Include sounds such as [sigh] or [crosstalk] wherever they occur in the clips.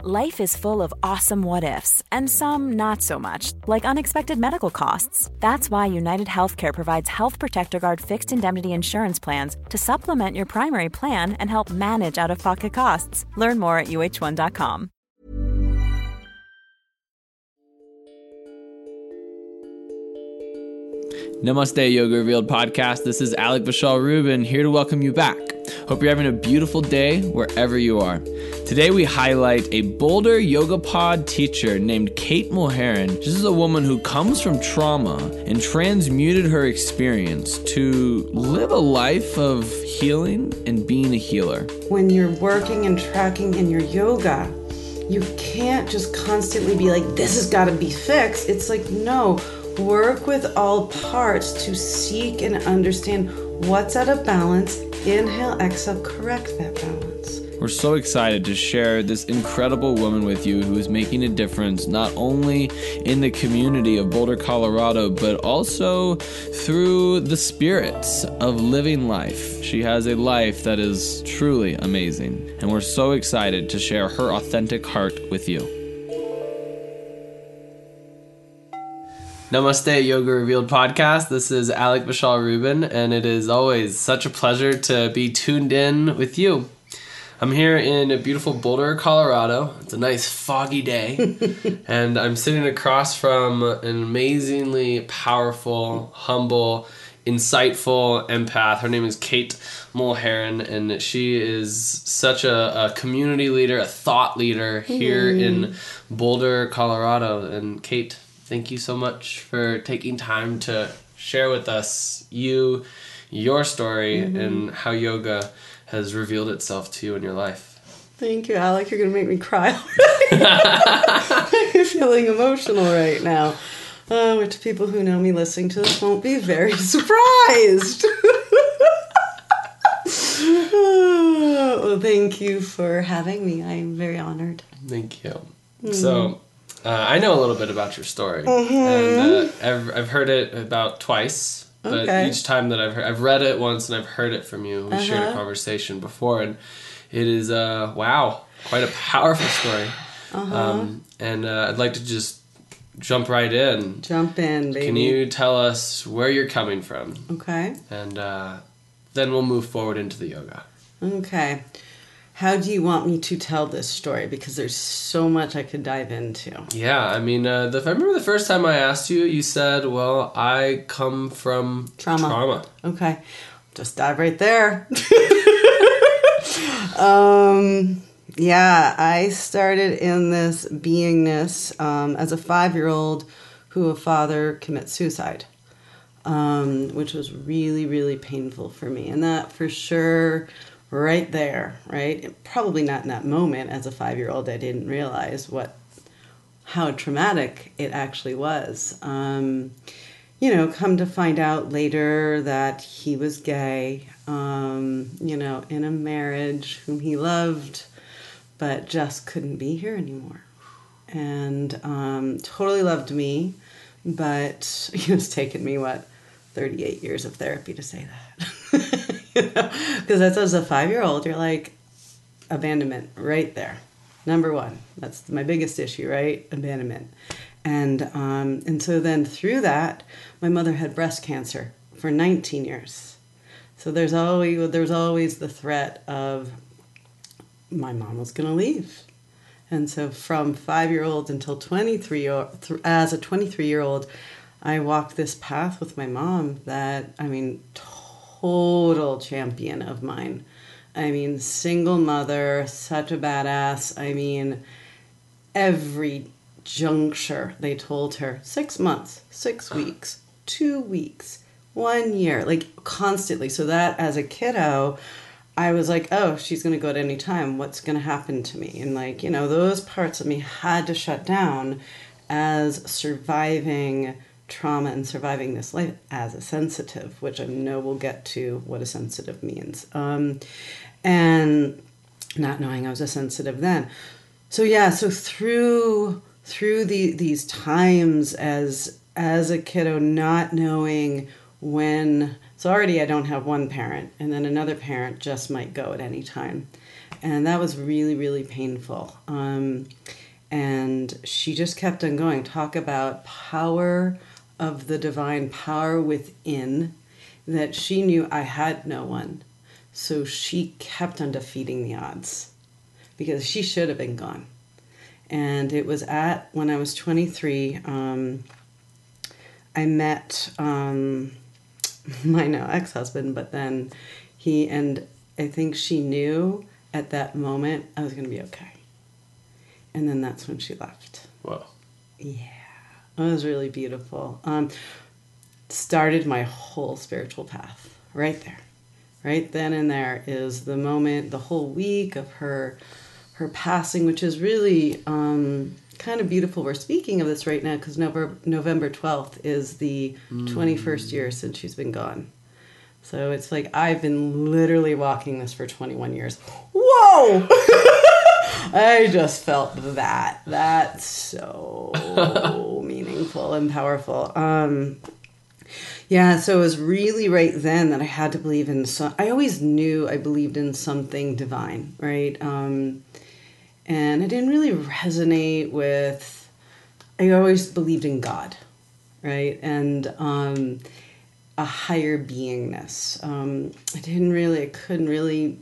Life is full of awesome what ifs, and some not so much, like unexpected medical costs. That's why United Healthcare provides Health Protector Guard fixed indemnity insurance plans to supplement your primary plan and help manage out of pocket costs. Learn more at uh1.com. Namaste, Yoga Revealed podcast. This is Alec Vishal Rubin here to welcome you back. Hope you're having a beautiful day wherever you are. Today we highlight a Boulder Yoga Pod teacher named Kate Mulherin. This is a woman who comes from trauma and transmuted her experience to live a life of healing and being a healer. When you're working and tracking in your yoga, you can't just constantly be like, this has got to be fixed. It's like, no, work with all parts to seek and understand what's out of balance. Inhale, exhale, correct that balance. We're so excited to share this incredible woman with you who is making a difference not only in the community of Boulder, Colorado, but also through the spirits of living life. She has a life that is truly amazing, and we're so excited to share her authentic heart with you. Namaste, Yoga Revealed podcast. This is Alec Vishal Rubin, and it is always such a pleasure to be tuned in with you. I'm here in beautiful Boulder, Colorado. It's a nice foggy day, [laughs] and I'm sitting across from an amazingly powerful, humble, insightful empath. Her name is Kate Mulherin, and she is such a, a community leader, a thought leader here in Boulder, Colorado. And Kate, thank you so much for taking time to share with us you, your story, and how yoga has revealed itself to you in your life. Thank you, Alec. You're going to make me cry. [laughs] [laughs] I'm [laughs] feeling emotional right now. Uh, which people who know me listening to this won't be very surprised. well, thank you for having me. I'm very honored. Thank you. So, uh, I know a little bit about your story, and uh, I've, I've heard it about twice. But Okay. each time that I've heard, I've read it once and I've heard it from you. We shared a conversation before, and it is uh, wow, quite a powerful story. Uh Um, and uh, I'd like to just jump right in. Jump in, baby. Can you tell us where you're coming from, Okay. and uh, then we'll move forward into the yoga. Okay. How do you want me to tell this story? Because there's so much I could dive into. Yeah, I mean, uh, the, I remember the first time I asked you, you said, "Well, I come from Trauma. Trauma. Okay. Just dive right there. [laughs] [laughs] um, yeah, I started in this beingness um, as a five year old who a father commits suicide, um, which was really, really painful for me. And that for sure, right there, right? Probably not in that moment as a five year old, I didn't realize what how traumatic it actually was. Um, you know, come to find out later that he was gay, um, you know, in a marriage whom he loved, but just couldn't be here anymore. And um, totally loved me, but [laughs] it was taken me, what, 38 years of therapy to say that. [laughs] [laughs] because that's as a five year old, you're like, abandonment right there. Number one that's my biggest issue right? Abandonment. And um, and so then through that my mother had breast cancer for 19 years. So there's always there's always the threat of my mom was going to leave. And so from five year old until 23, or th- as a 23 year old, I walked this path with my mom that, I mean, total champion of mine. I mean, single mother, such a badass. I mean, every juncture they told her six months, six weeks, two weeks, one year, like constantly. So that as a kiddo, I was like, oh, she's going to go at any time. What's going to happen to me? And like, you know, those parts of me had to shut down as surviving trauma and surviving this life as a sensitive, which I know we'll get to what a sensitive means. Um, and not knowing I was a sensitive then. So yeah, so through through the these times as as a kiddo not knowing when so already I don't have one parent and then another parent just might go at any time. And that was really, really painful. Um, and she just kept on going. Talk about power of the divine power within that she knew I had no one. So she kept on defeating the odds because she should have been gone. And it was at when I was 23, um, I met um, [laughs] my now ex husband, but then he and I think she knew at that moment I was going to be okay. And then that's when she left. Wow. Yeah, it was really beautiful. Um, started my whole spiritual path right there, right then and there is the moment, the whole week of her, her passing, which is really um, kind of beautiful. We're speaking of this right now because November November twelfth is the twenty first year since she's been gone. So it's like I've been literally walking this for twenty one years. Whoa! [laughs] I just felt that. That's so [laughs] and powerful. Um, yeah, so it was really right then that I had to believe in some. I always knew I believed in something divine, right? Um, and I didn't really resonate with. I always believed in God, right, and um, a higher beingness. Um, I didn't really. I couldn't really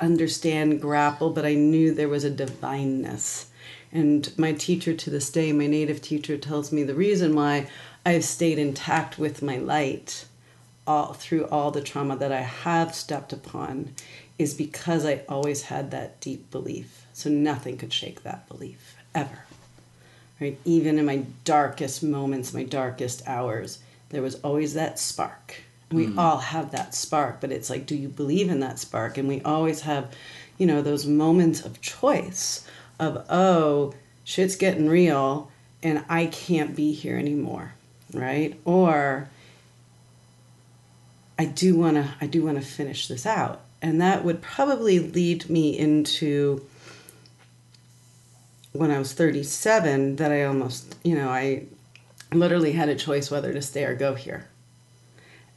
understand grapple, but I knew there was a divineness. And my teacher to this day, my native teacher, tells me the reason why I've stayed intact with my light all through all the trauma that I have stepped upon is because I always had that deep belief. So nothing could shake that belief ever. Right? Even in my darkest moments, my darkest hours, there was always that spark. We hmm. all have that spark, but it's like, do you believe in that spark? And we always have, you know, those moments of choice of, oh, shit's getting real and I can't be here anymore, right? Or I do want to I do want to finish this out. And that would probably lead me into when I was 37 that I almost, you know, I literally had a choice whether to stay or go here.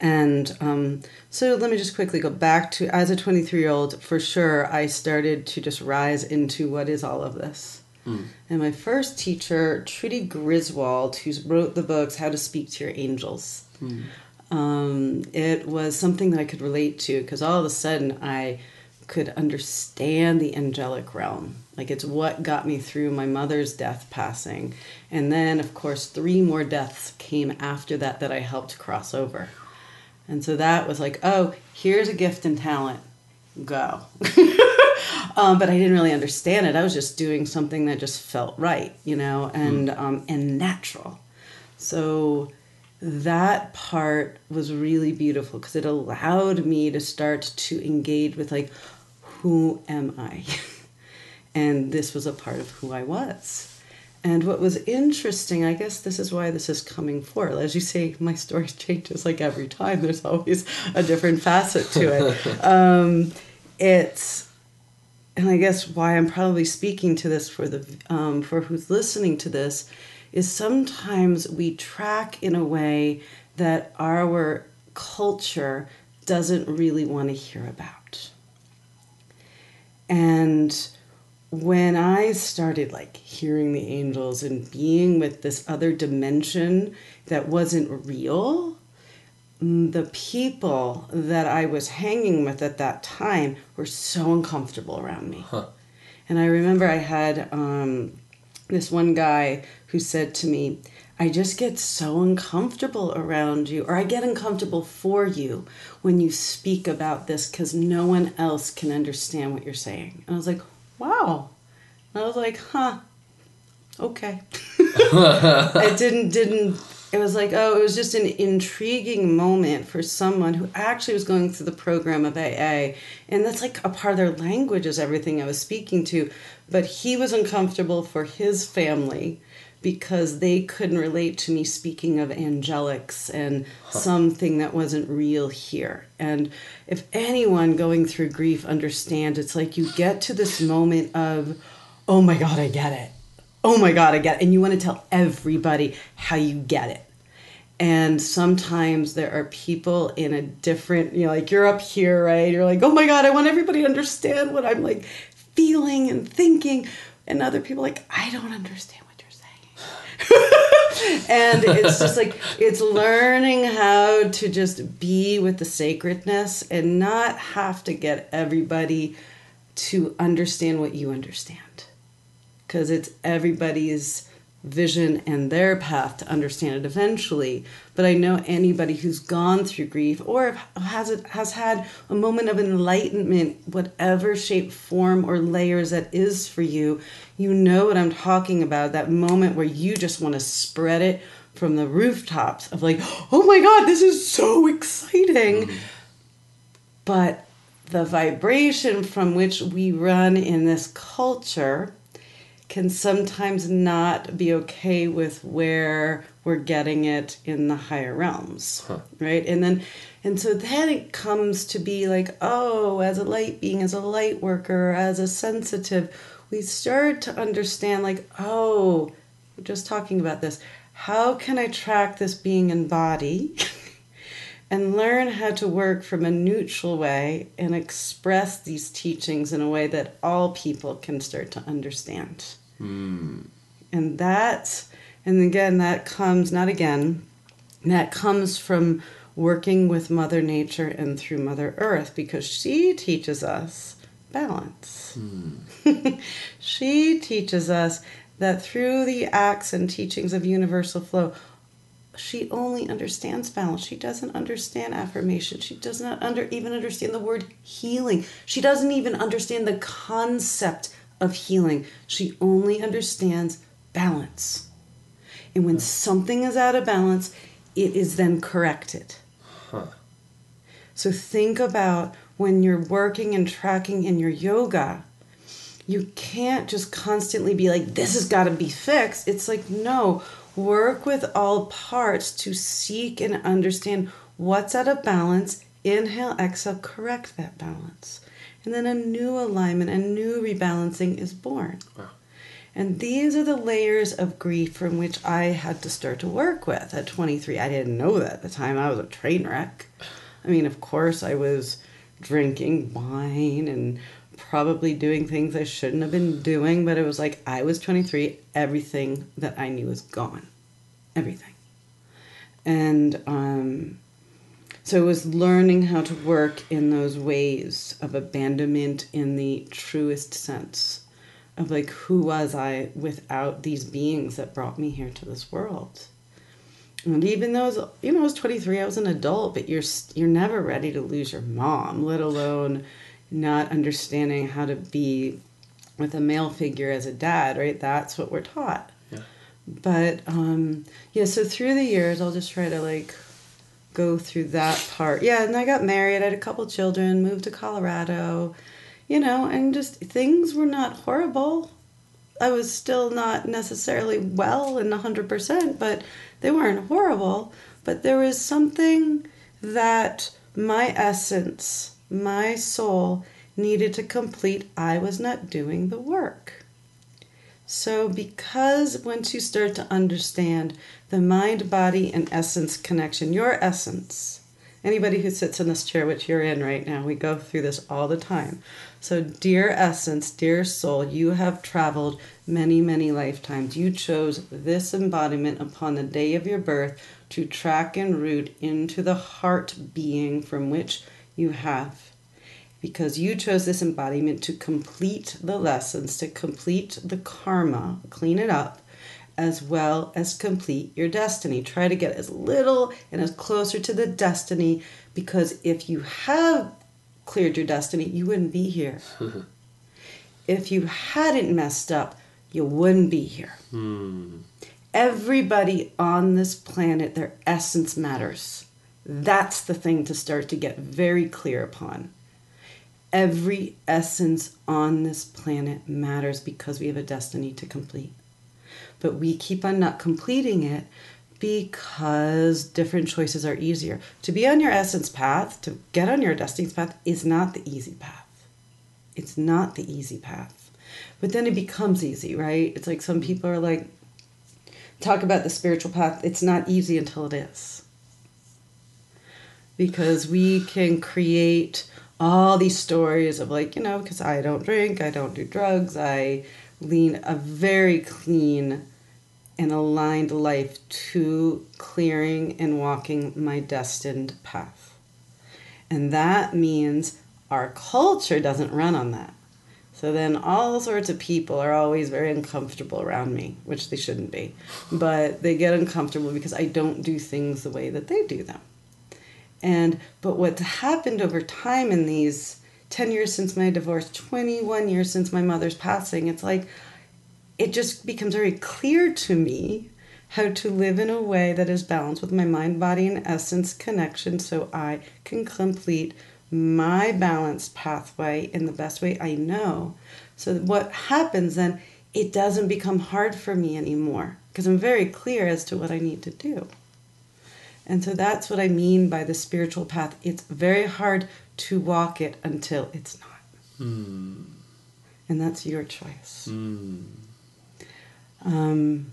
And um, so let me just quickly go back to as a 23 year old, for sure, I started to just rise into what is all of this. And my first teacher, Trudy Griswold, who wrote the books How to Speak to Your Angels, um, it was something that I could relate to because all of a sudden I could understand the angelic realm. Like it's what got me through my mother's death passing. And then, of course, three more deaths came after that that I helped cross over. And so that was like, oh, here's a gift and talent. Go. [laughs] um, but I didn't really understand it. I was just doing something that just felt right, you know, and um, and natural. So that part was really beautiful because it allowed me to start to engage with like, who am I? [laughs] and this was a part of who I was. And what was interesting, I guess this is why this is coming forward. As you say, my story [laughs] changes like every time. There's always a different facet to it. [laughs] um, it's, and I guess why I'm probably speaking to this for the um, for who's listening to this, is sometimes we track in a way that our culture doesn't really want to hear about. And when I started like hearing the angels and being with this other dimension that wasn't real, mm, the people that I was hanging with at that time were so uncomfortable around me. And I remember I had um, this one guy who said to me, I just get so uncomfortable around you, or I get uncomfortable for you when you speak about this because no one else can understand what you're saying. And I was like, wow. And I was like, huh, okay. [laughs] it didn't, didn't, it was like, oh, it was just an intriguing moment for someone who actually was going through the program of AA. And that's like a part of their language is everything I was speaking to. But he was uncomfortable for his family because they couldn't relate to me speaking of angelics and huh. something that wasn't real here. And if anyone going through grief understands, it's like you get to this moment of, oh my God, I get it. Oh my God, I get it. And you want to tell everybody how you get it. And sometimes there are people in a different, you know, like you're up here, right? You're like, oh my God, I want everybody to understand what I'm like feeling and thinking. And other people like, I don't understand [laughs] and it's just like it's learning how to just be with the sacredness and not have to get everybody to understand what you understand. Because it's everybody's vision and their path to understand it eventually. But I know anybody who's gone through grief or has it has had a moment of enlightenment, whatever shape, form, or layers that is for you, you know what I'm talking about. That moment where you just want to spread it from the rooftops of like, oh my god, this is so exciting. Mm-hmm. But the vibration from which we run in this culture can sometimes not be okay with where we're getting it in the higher realms huh. right and then and so then it comes to be like oh as a light being as a light worker as a sensitive we start to understand like oh we're just talking about this how can i track this being in body [laughs] and learn how to work from a neutral way and express these teachings in a way that all people can start to understand. Mm. And that, and again, that comes, not again, that comes from working with Mother Nature and through Mother Earth because she teaches us balance. Mm. [laughs] she teaches us that through the acts and teachings of universal flow, she only understands balance. She doesn't understand affirmation. She does not under, even understand the word healing. She doesn't even understand the concept of healing. She only understands balance. And when something is out of balance, it is then corrected. Huh. So think about when you're working and tracking in your yoga, you can't just constantly be like, this has got to be fixed. It's like, no, work with all parts to seek and understand what's out of balance. Inhale, exhale, correct that balance. And then a new alignment, a new rebalancing is born. Wow. And these are the layers of grief from which I had to start to work with at 23. I didn't know that at the time. I was a train wreck. I mean, of course, I was drinking wine and probably doing things I shouldn't have been doing, but it was like I was 23, everything that I knew was gone. Everything. And um, so it was learning how to work in those ways of abandonment in the truest sense of like who was I without these beings that brought me here to this world. And even though was, you know, I was 23, I was an adult, but you're you're never ready to lose your mom, let alone not understanding how to be with a male figure as a dad, right? That's what we're taught. Yeah. But um, yeah, so through the years, I'll just try to like go through that part. Yeah, and I got married, I had a couple children, moved to Colorado, you know, and just things were not horrible. I was still not necessarily well and 100%, but they weren't horrible. But there was something that my essence my soul needed to complete, I was not doing the work. So, because once you start to understand the mind, body, and essence connection, your essence, anybody who sits in this chair, which you're in right now, we go through this all the time. So, dear essence, dear soul, you have traveled many, many lifetimes. You chose this embodiment upon the day of your birth to track and root into the heart being from which you have. Because you chose this embodiment to complete the lessons, to complete the karma, clean it up, as well as complete your destiny. Try to get as little and as closer to the destiny because if you have cleared your destiny, you wouldn't be here. [laughs] if you hadn't messed up, you wouldn't be here. Hmm. Everybody on this planet, their essence matters. That's the thing to start to get very clear upon. Every essence on this planet matters because we have a destiny to complete. But we keep on not completing it because different choices are easier. To be on your essence path, to get on your destiny's path, is not the easy path. It's not the easy path. But then it becomes easy, right? It's like some people are like, talk about the spiritual path. It's not easy until it is. Because we can create all these stories of like, you know, because I don't drink, I don't do drugs, I lean a very clean and aligned life to clearing and walking my destined path. And that means our culture doesn't run on that. So then all sorts of people are always very uncomfortable around me, which they shouldn't be. But they get uncomfortable because I don't do things the way that they do them. And but what's happened over time in these 10 years since my divorce, 21 years since my mother's passing, it's like it just becomes very clear to me how to live in a way that is balanced with my mind, body, and essence connection so I can complete my balanced pathway in the best way I know. So, what happens then, it doesn't become hard for me anymore because I'm very clear as to what I need to do. And so that's what I mean by the spiritual path. It's very hard to walk it until it's not. Mm. And that's your choice. Mm. Um,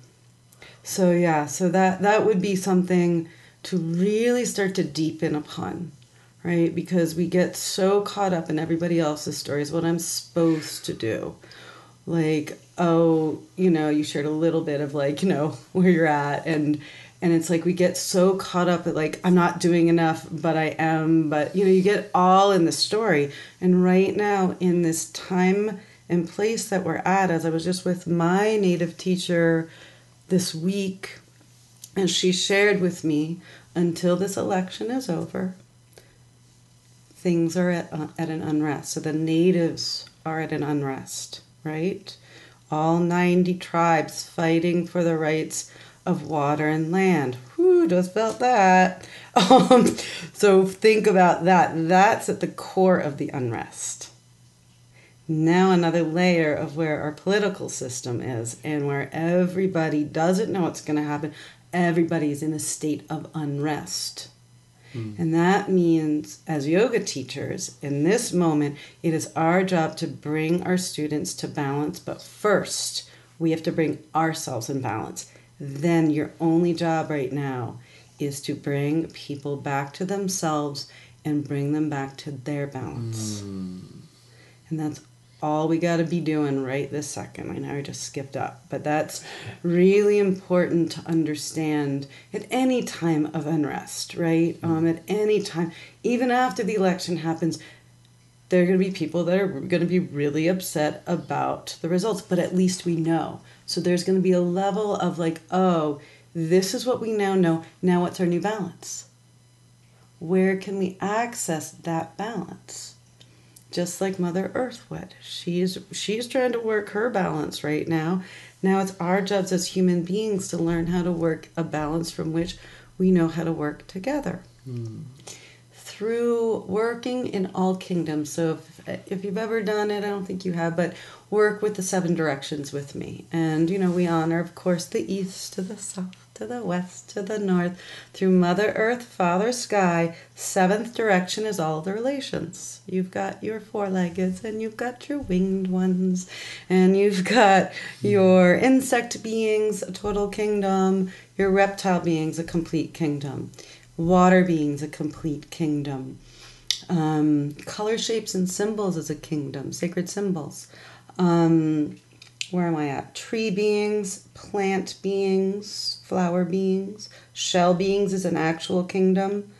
so yeah, so that that would be something to really start to deepen upon, right? Because we get so caught up in everybody else's stories, what I'm supposed to do. Like, oh, you know, you shared a little bit of like, you know, [laughs] where you're at and and it's like we get so caught up at like I'm not doing enough, but I am, but you know, you get all in the story. And right now in this time and place that we're at, as I was just with my native teacher this week, and she shared with me until this election is over, things are at, uh, at an unrest. So the natives are at an unrest, right? All 90 tribes fighting for the rights of water and land. Whoo, just felt that. [laughs] Um, so think about that. That's at the core of the unrest. Now, another layer of where our political system is and where everybody doesn't know what's going to happen. Everybody's in a state of unrest. Mm. And that means, as yoga teachers, in this moment, it is our job to bring our students to balance. But first, we have to bring ourselves in balance then your only job right now is to bring people back to themselves and bring them back to their balance. Mm. And that's all we got to be doing right this second. I know I just skipped up, but that's really important to understand at any time of unrest, right? Mm. Um, at any time, even after the election happens, there are going to be people that are going to be really upset about the results, but at least we know. So there's going to be a level of like, oh, this is what we now know. Now what's our new balance? Where can we access that balance? Just like Mother Earth would. She's she's trying to work her balance right now. Now it's our jobs as human beings to learn how to work a balance from which we know how to work together. Mm through working in all kingdoms. So if, if you've ever done it, I don't think you have, but work with the seven directions with me. And, you know, we honor, of course, the east to the south to the west to the north through Mother Earth, Father Sky. Seventh direction is all the relations. You've got your four leggeds and you've got your winged ones and you've got your insect beings, a total kingdom, your reptile beings, a complete kingdom water beings, a complete kingdom. Um, color shapes and symbols is a kingdom, sacred symbols. Um, where am I at? Tree beings, plant beings, flower beings, shell beings is an actual kingdom.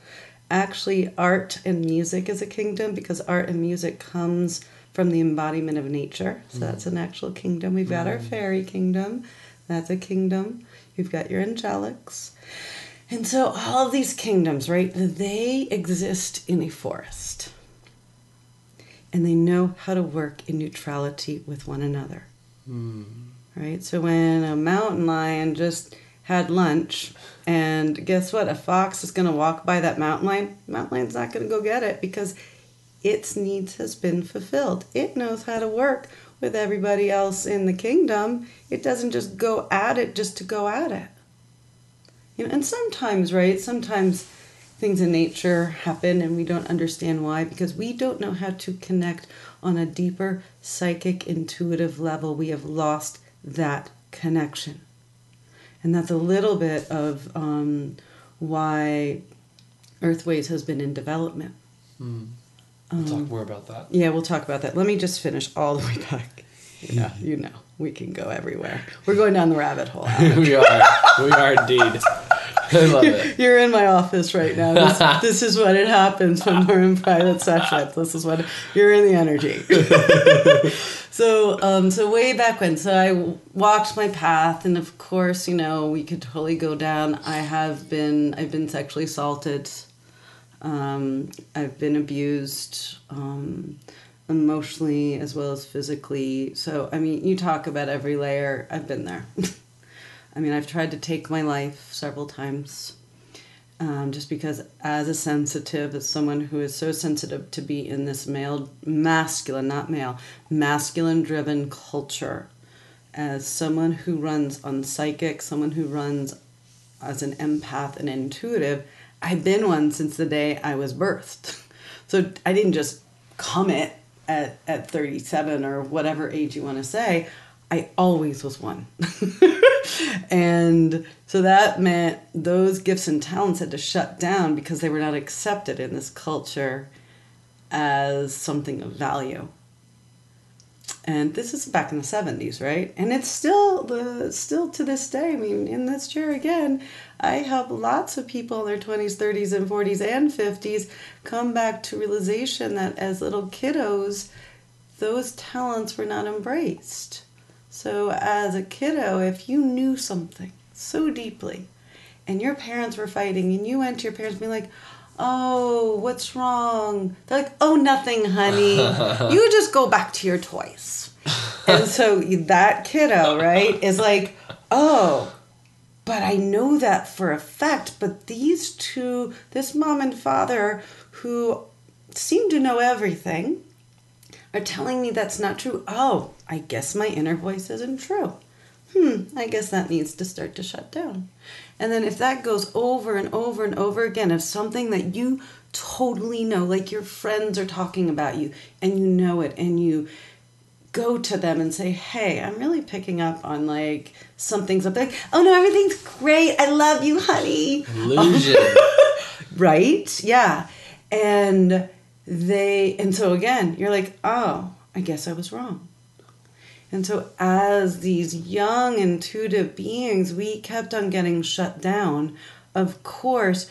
actually art and music is a kingdom because art and music comes from the embodiment of nature. So that's an actual kingdom. We've got our fairy kingdom. That's a kingdom. You've got your angelics. And so all these kingdoms, right, they exist in a forest. And they know how to work in neutrality with one another. Hmm. Right? So when a mountain lion just had lunch and guess what? A fox is going to walk by that mountain lion. Mountain lion's not going to go get it because its needs has been fulfilled. It knows how to work with everybody else in the kingdom. It doesn't just go at it just to go at it. You know, and sometimes, right? Sometimes things in nature happen and we don't understand why because we don't know how to connect on a deeper psychic intuitive level. We have lost that connection. And that's a little bit of um, why Earthways has been in development. We'll talk more about that. Yeah, we'll talk about that. Let me just finish all the way back. Yeah, [laughs] you know, we can go everywhere. We're going down the rabbit hole. [laughs] we are. We are indeed. I love it. You're in my office right now. This, [laughs] this is what it happens when we're in private sessions. This is what you're in the energy. [laughs] so, um, so way back when, so I walked my path, and of course, you know, we could totally go down. I have been, I've been sexually assaulted. Um, I've been abused. Um, emotionally as well as physically. So, I mean, you talk about every layer. I've been there. [laughs] I mean, I've tried to take my life several times. Um, just because, as a sensitive, as someone who is so sensitive to be in this male, masculine, not male, masculine driven culture, as someone who runs on psychic, someone who runs as an empath and intuitive, I've been one since the day I was birthed. [laughs] So I didn't just come it at, at 37 or whatever age you want to say. I always was one. [laughs] and so that meant those gifts and talents had to shut down because they were not accepted in this culture as something of value. And this is back in the 70s, right? And it's still the still to this day. I mean, in this chair again, I help lots of people in their 20s, 30s, and 40s and 50s come back to realization that as little kiddos, those talents were not embraced. So, as a kiddo, if you knew something so deeply and your parents were fighting and you went to your parents being like, Oh, what's wrong? They're like, Oh, nothing, honey. [laughs] you just go back to your toys. and so that kiddo, right, is like, Oh, but I know that for a fact. But these two, this mom and father who seem to know everything, are telling me that's not true. Oh, I guess my inner voice isn't true. Hmm, I guess that needs to start to shut down. And then if that goes over and over and over again, if something that you totally know, like your friends are talking about you and you know it, and you go to them and say, Hey, I'm really picking up on like something's up like, oh no, everything's great. I love you, honey. Illusion. [laughs] right? Yeah. And they, and so again, you're like, oh, I guess I was wrong. And so, as these young intuitive beings, we kept on getting shut down. Of course,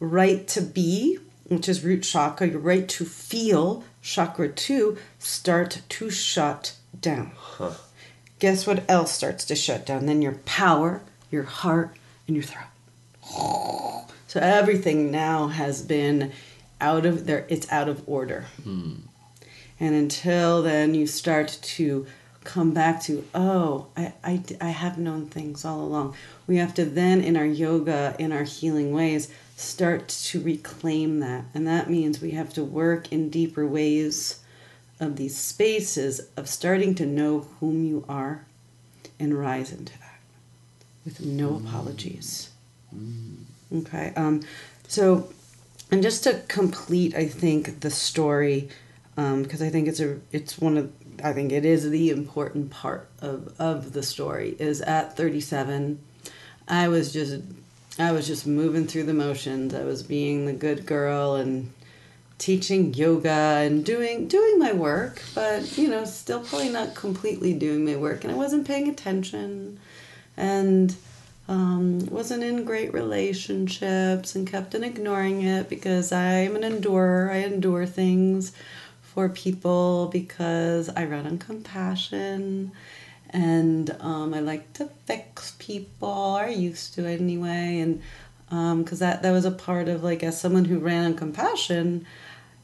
right to be, which is root chakra, your right to feel, chakra two, start to shut down. Guess what else starts to shut down? Then your power, your heart, and your throat. So everything now has been out of there. It's out of order. And until then, you start to come back to, oh, I, I, I have known things all along. We have to then, in our yoga, in our healing ways, start to reclaim that. And that means we have to work in deeper ways of these spaces of starting to know whom you are and rise into that with no apologies. Okay. Um, so, and just to complete, I think the story, um, because I think it's a, it's one of, I think it is the important part of of the story. Is at thirty seven, I was just, I was just moving through the motions. I was being the good girl and teaching yoga and doing doing my work, but you know, still probably not completely doing my work, and I wasn't paying attention, and Um, wasn't in great relationships and kept on ignoring it because I'm an endurer. I endure things for people because I run on compassion and um, I like to fix people. I used to anyway, and because um, that that was a part of like as someone who ran on compassion,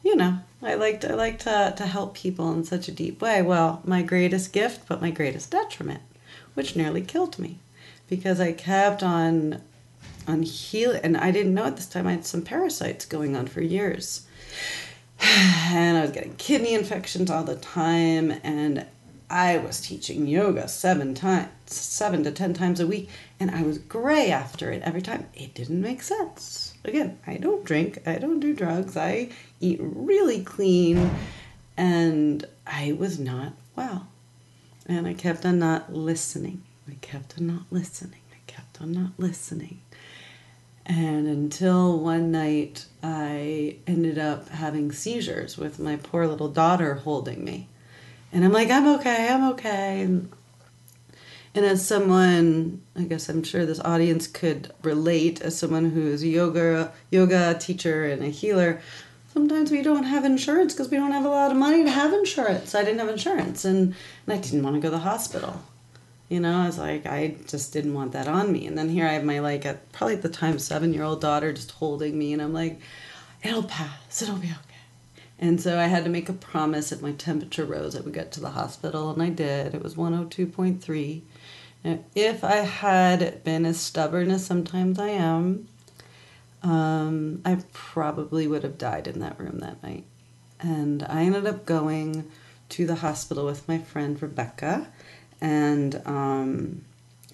you know, I liked I like to to help people in such a deep way. Well, my greatest gift, but my greatest detriment, which nearly killed me, because I kept on on heal, and I didn't know at this time I had some parasites going on for years. [sighs] And I was getting kidney infections all the time, and I was teaching yoga seven times, seven to ten times a week, and I was gray after it every time. It didn't make sense. Again, I don't drink, I don't do drugs, I eat really clean, and I was not well. And I kept on not listening. I kept on not listening. I kept on not listening. And until one night, I ended up having seizures with my poor little daughter holding me. And I'm like, I'm okay, I'm okay. And, and as someone, I guess I'm sure this audience could relate, as someone who is a yoga yoga teacher and a healer, sometimes we don't have insurance because we don't have a lot of money to have insurance. I didn't have insurance, and, and I didn't want to go to the hospital. You know, I was like, I just didn't want that on me. And then here I have my like, at probably at the time seven year old daughter just holding me, and I'm like, it'll pass, it'll be okay. And so I had to make a promise if my temperature rose, I would get to the hospital, and I did. It was 102.3. Now, if I had been as stubborn as sometimes I am, um, I probably would have died in that room that night. And I ended up going to the hospital with my friend Rebecca, and um,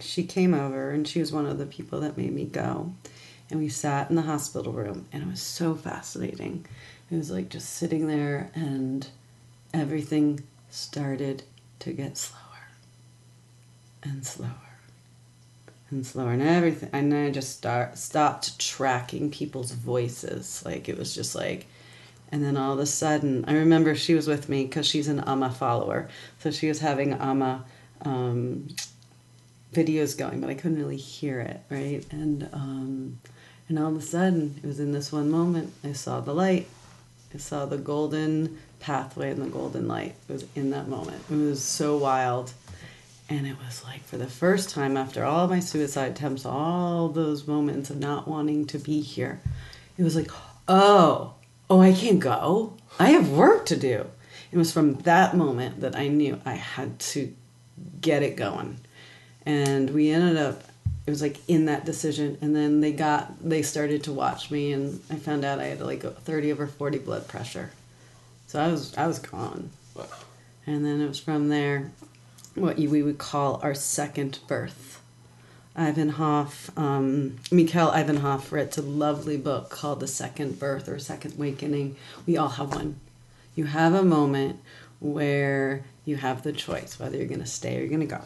she came over, and she was one of the people that made me go. And we sat in the hospital room, and it was so fascinating. It was like just sitting there and everything started to get slower and slower and slower. And everything and then I just start stopped tracking people's voices. Like it was just like and then all of a sudden I remember she was with me because she's an Amma follower. So she was having Amma um, videos going but I couldn't really hear it right and um, and all of a sudden it was in this one moment I saw the light I saw the golden pathway and the golden light. It was in that moment. It was so wild. And it was like for the first time after all my suicide attempts, all those moments of not wanting to be here, it was like, oh, oh, I can't go. I have work to do. It was from that moment that I knew I had to get it going. And we ended up it was like in that decision and then they got they started to watch me and i found out i had like 30 over 40 blood pressure. So i was i was gone. Wow. and then it was from there what we would call our second birth. Aivanhov um, mikhail Aivanhov wrote a lovely book called the second birth or second awakening. We all have one. You have a moment where you have the choice whether you're going to stay or you're going to go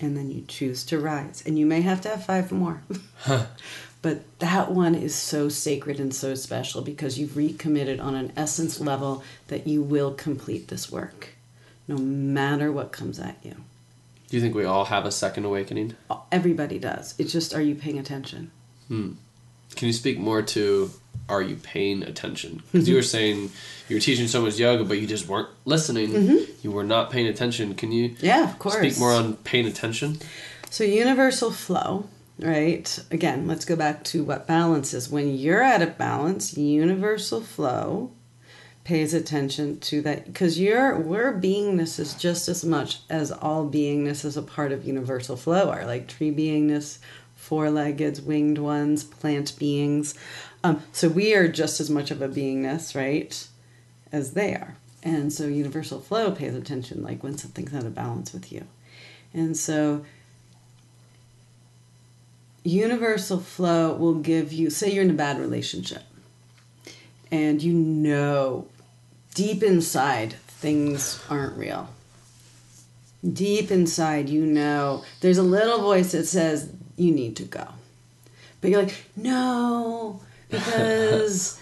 and then you choose to rise. And you may have to have five more. [laughs] but that one is so sacred and so special because you've recommitted on an essence level that you will complete this work, no matter what comes at you. Do you think we all have a second awakening? Everybody does. It's just, are you paying attention? Hmm. Can you speak more to are you paying attention? Because you were saying you were teaching so much yoga, but you just weren't listening. Mm-hmm. You were not paying attention. Can you? Yeah, of course. Speak more on paying attention. So universal flow, right? Again, let's go back to what balance is. When you're out of balance, universal flow pays attention to that because your we're beingness is just as much as all beingness is a part of universal flow are like tree beingness four-legged winged ones plant beings um, so we are just as much of a beingness, right, as they are. And so universal flow pays attention, like when something's out of balance with you. And so universal flow will give you, say you're in a bad relationship, and you know deep inside things aren't real. Deep inside, you know there's a little voice that says you need to go. But you're like, no, [laughs] because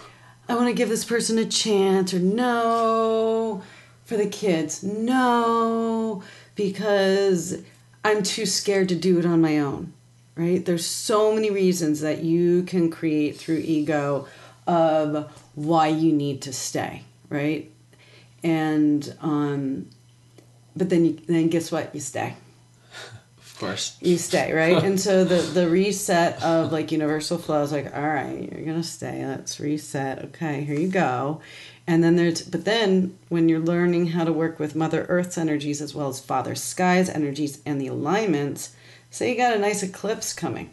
I want to give this person a chance, or no, for the kids, no, because I'm too scared to do it on my own. right? There's so many reasons that you can create through ego of why you need to stay, right? And um, but then you, then guess what? You stay. Of course. You stay, right? and so the the reset of like universal flow is like, all right, you're gonna stay. Let's reset. Okay, here you go. And then there's, but then when you're learning how to work with Mother Earth's energies as well as Father Sky's energies and the alignments, say you got a nice eclipse coming.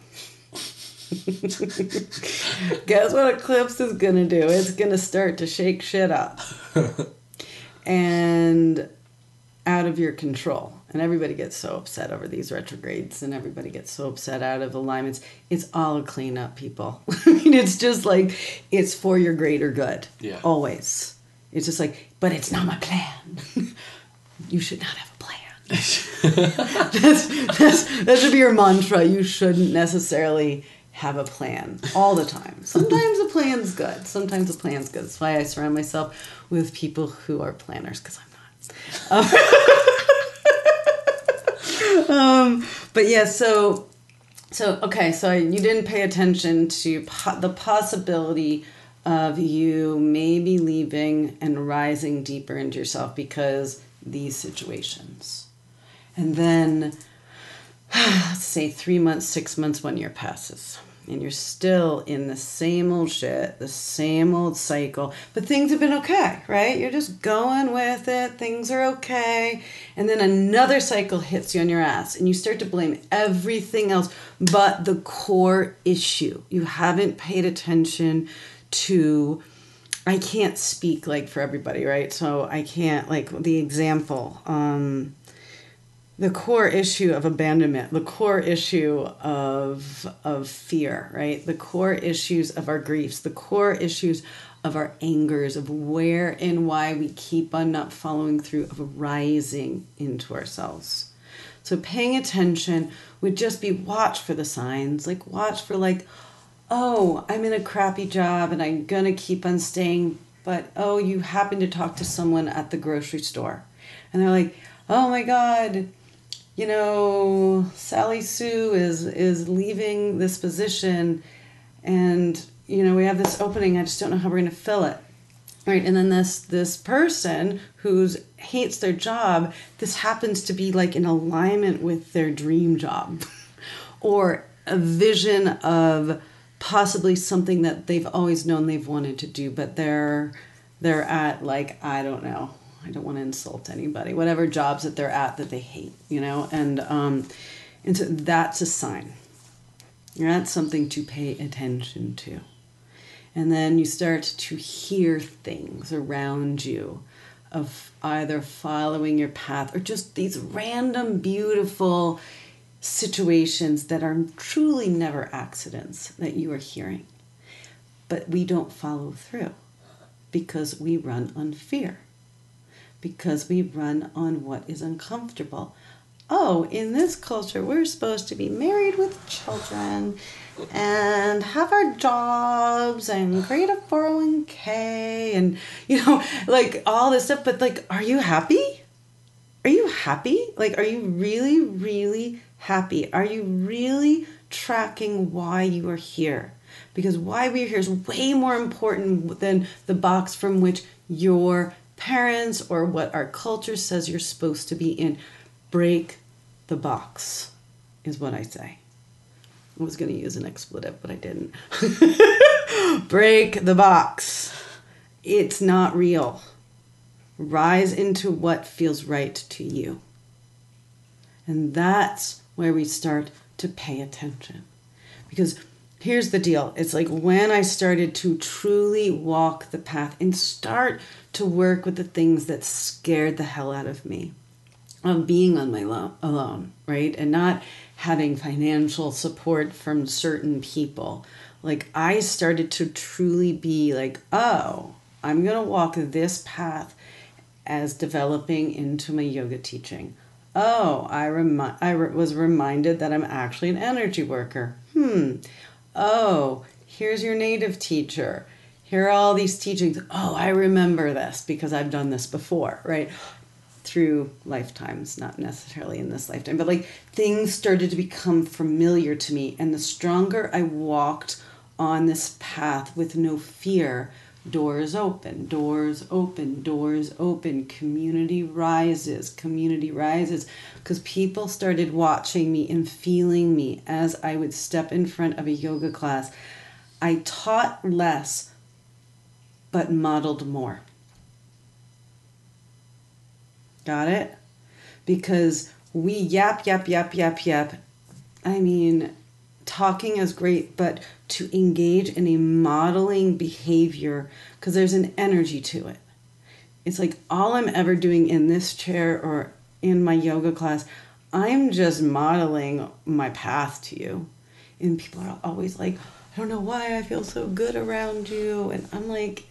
[laughs] Guess what eclipse is gonna do? It's gonna start to shake shit up. [laughs] and out of your control. And everybody gets so upset over these retrogrades and everybody gets so upset out of alignments. It's all a cleanup, people. [laughs] I mean, it's just like, it's for your greater good. Yeah. Always. It's just like, but it's not my plan. [laughs] you should not have a plan. [laughs] that's, that's, that should be your mantra. You shouldn't necessarily have a plan all the time. Sometimes a plan's good. Sometimes a plan's good. That's why I surround myself with people who are planners because I'm not. um, [laughs] Um, but yeah, so so okay, so you didn't pay attention to po- the possibility of you maybe leaving and rising deeper into yourself because these situations. And then [sighs] say 3 months, 6 months, 1 year passes and you're still in the same old shit, the same old cycle, but things have been okay, right? You're just going with it, things are okay. And then another cycle hits you on your ass, and you start to blame everything else but the core issue. You haven't paid attention to. I can't speak like for everybody, right? So I can't, like, the example. Um, the core issue of abandonment, the core issue of of fear, right? The core issues of our griefs, the core issues of our angers, of where and why we keep on not following through, of rising into ourselves. So paying attention would just be watch for the signs, like watch for like, oh, I'm in a crappy job and I'm gonna keep on staying, but oh, you happen to talk to someone at the grocery store. And they're like, oh my God, you know, Sally Sue is is leaving this position, and you know we have this opening. I just don't know how we're going to fill it, right? And then this this person who's hates their job. This happens to be like in alignment with their dream job, [laughs] or a vision of possibly something that they've always known they've wanted to do, but they're they're at like I don't know I don't want to insult anybody, whatever jobs that they're at that they hate, you know, and um, and so that's a sign. That's something to pay attention to. And then you start to hear things around you of either following your path or just these random, beautiful situations that are truly never accidents that you are hearing. But we don't follow through because we run on fear because we run on what is uncomfortable. Oh, in this culture, we're supposed to be married with children and have our jobs and create a 401k and, you know, like all this stuff. But, like, are you happy? Are you happy? Like, are you really, really happy? Are you really tracking why you are here? Because why we're here is way more important than the box from which you're parents or what our culture says you're supposed to be in. Break the box, is what I say. I was going to use an expletive, but I didn't. [laughs] Break the box. It's not real. Rise into what feels right to you. And that's where we start to pay attention. Because here's the deal it's like when I started to truly walk the path and start to work with the things that scared the hell out of me of being on my lo- alone, right? And not having financial support from certain people. Like I started to truly be like, oh, I'm going to walk this path as developing into my yoga teaching. Oh, I remi- I re- was reminded that I'm actually an energy worker. Hmm. Oh, here's your native teacher here are all these teachings. Oh, I remember this because I've done this before, right? through lifetimes, not necessarily in this lifetime, but like things started to become familiar to me. And the stronger I walked on this path with no fear, doors open, doors open, doors open, community rises, community rises. Because people started watching me and feeling me as I would step in front of a yoga class. I taught less, but modeled more. Got it? Because we yap, yap, yap, yap, yap. I mean, talking is great, but to engage in a modeling behavior, because there's an energy to it. It's like all I'm ever doing in this chair or in my yoga class, I'm just modeling my path to you. And people are always like, I don't know why I feel so good around you. And I'm like,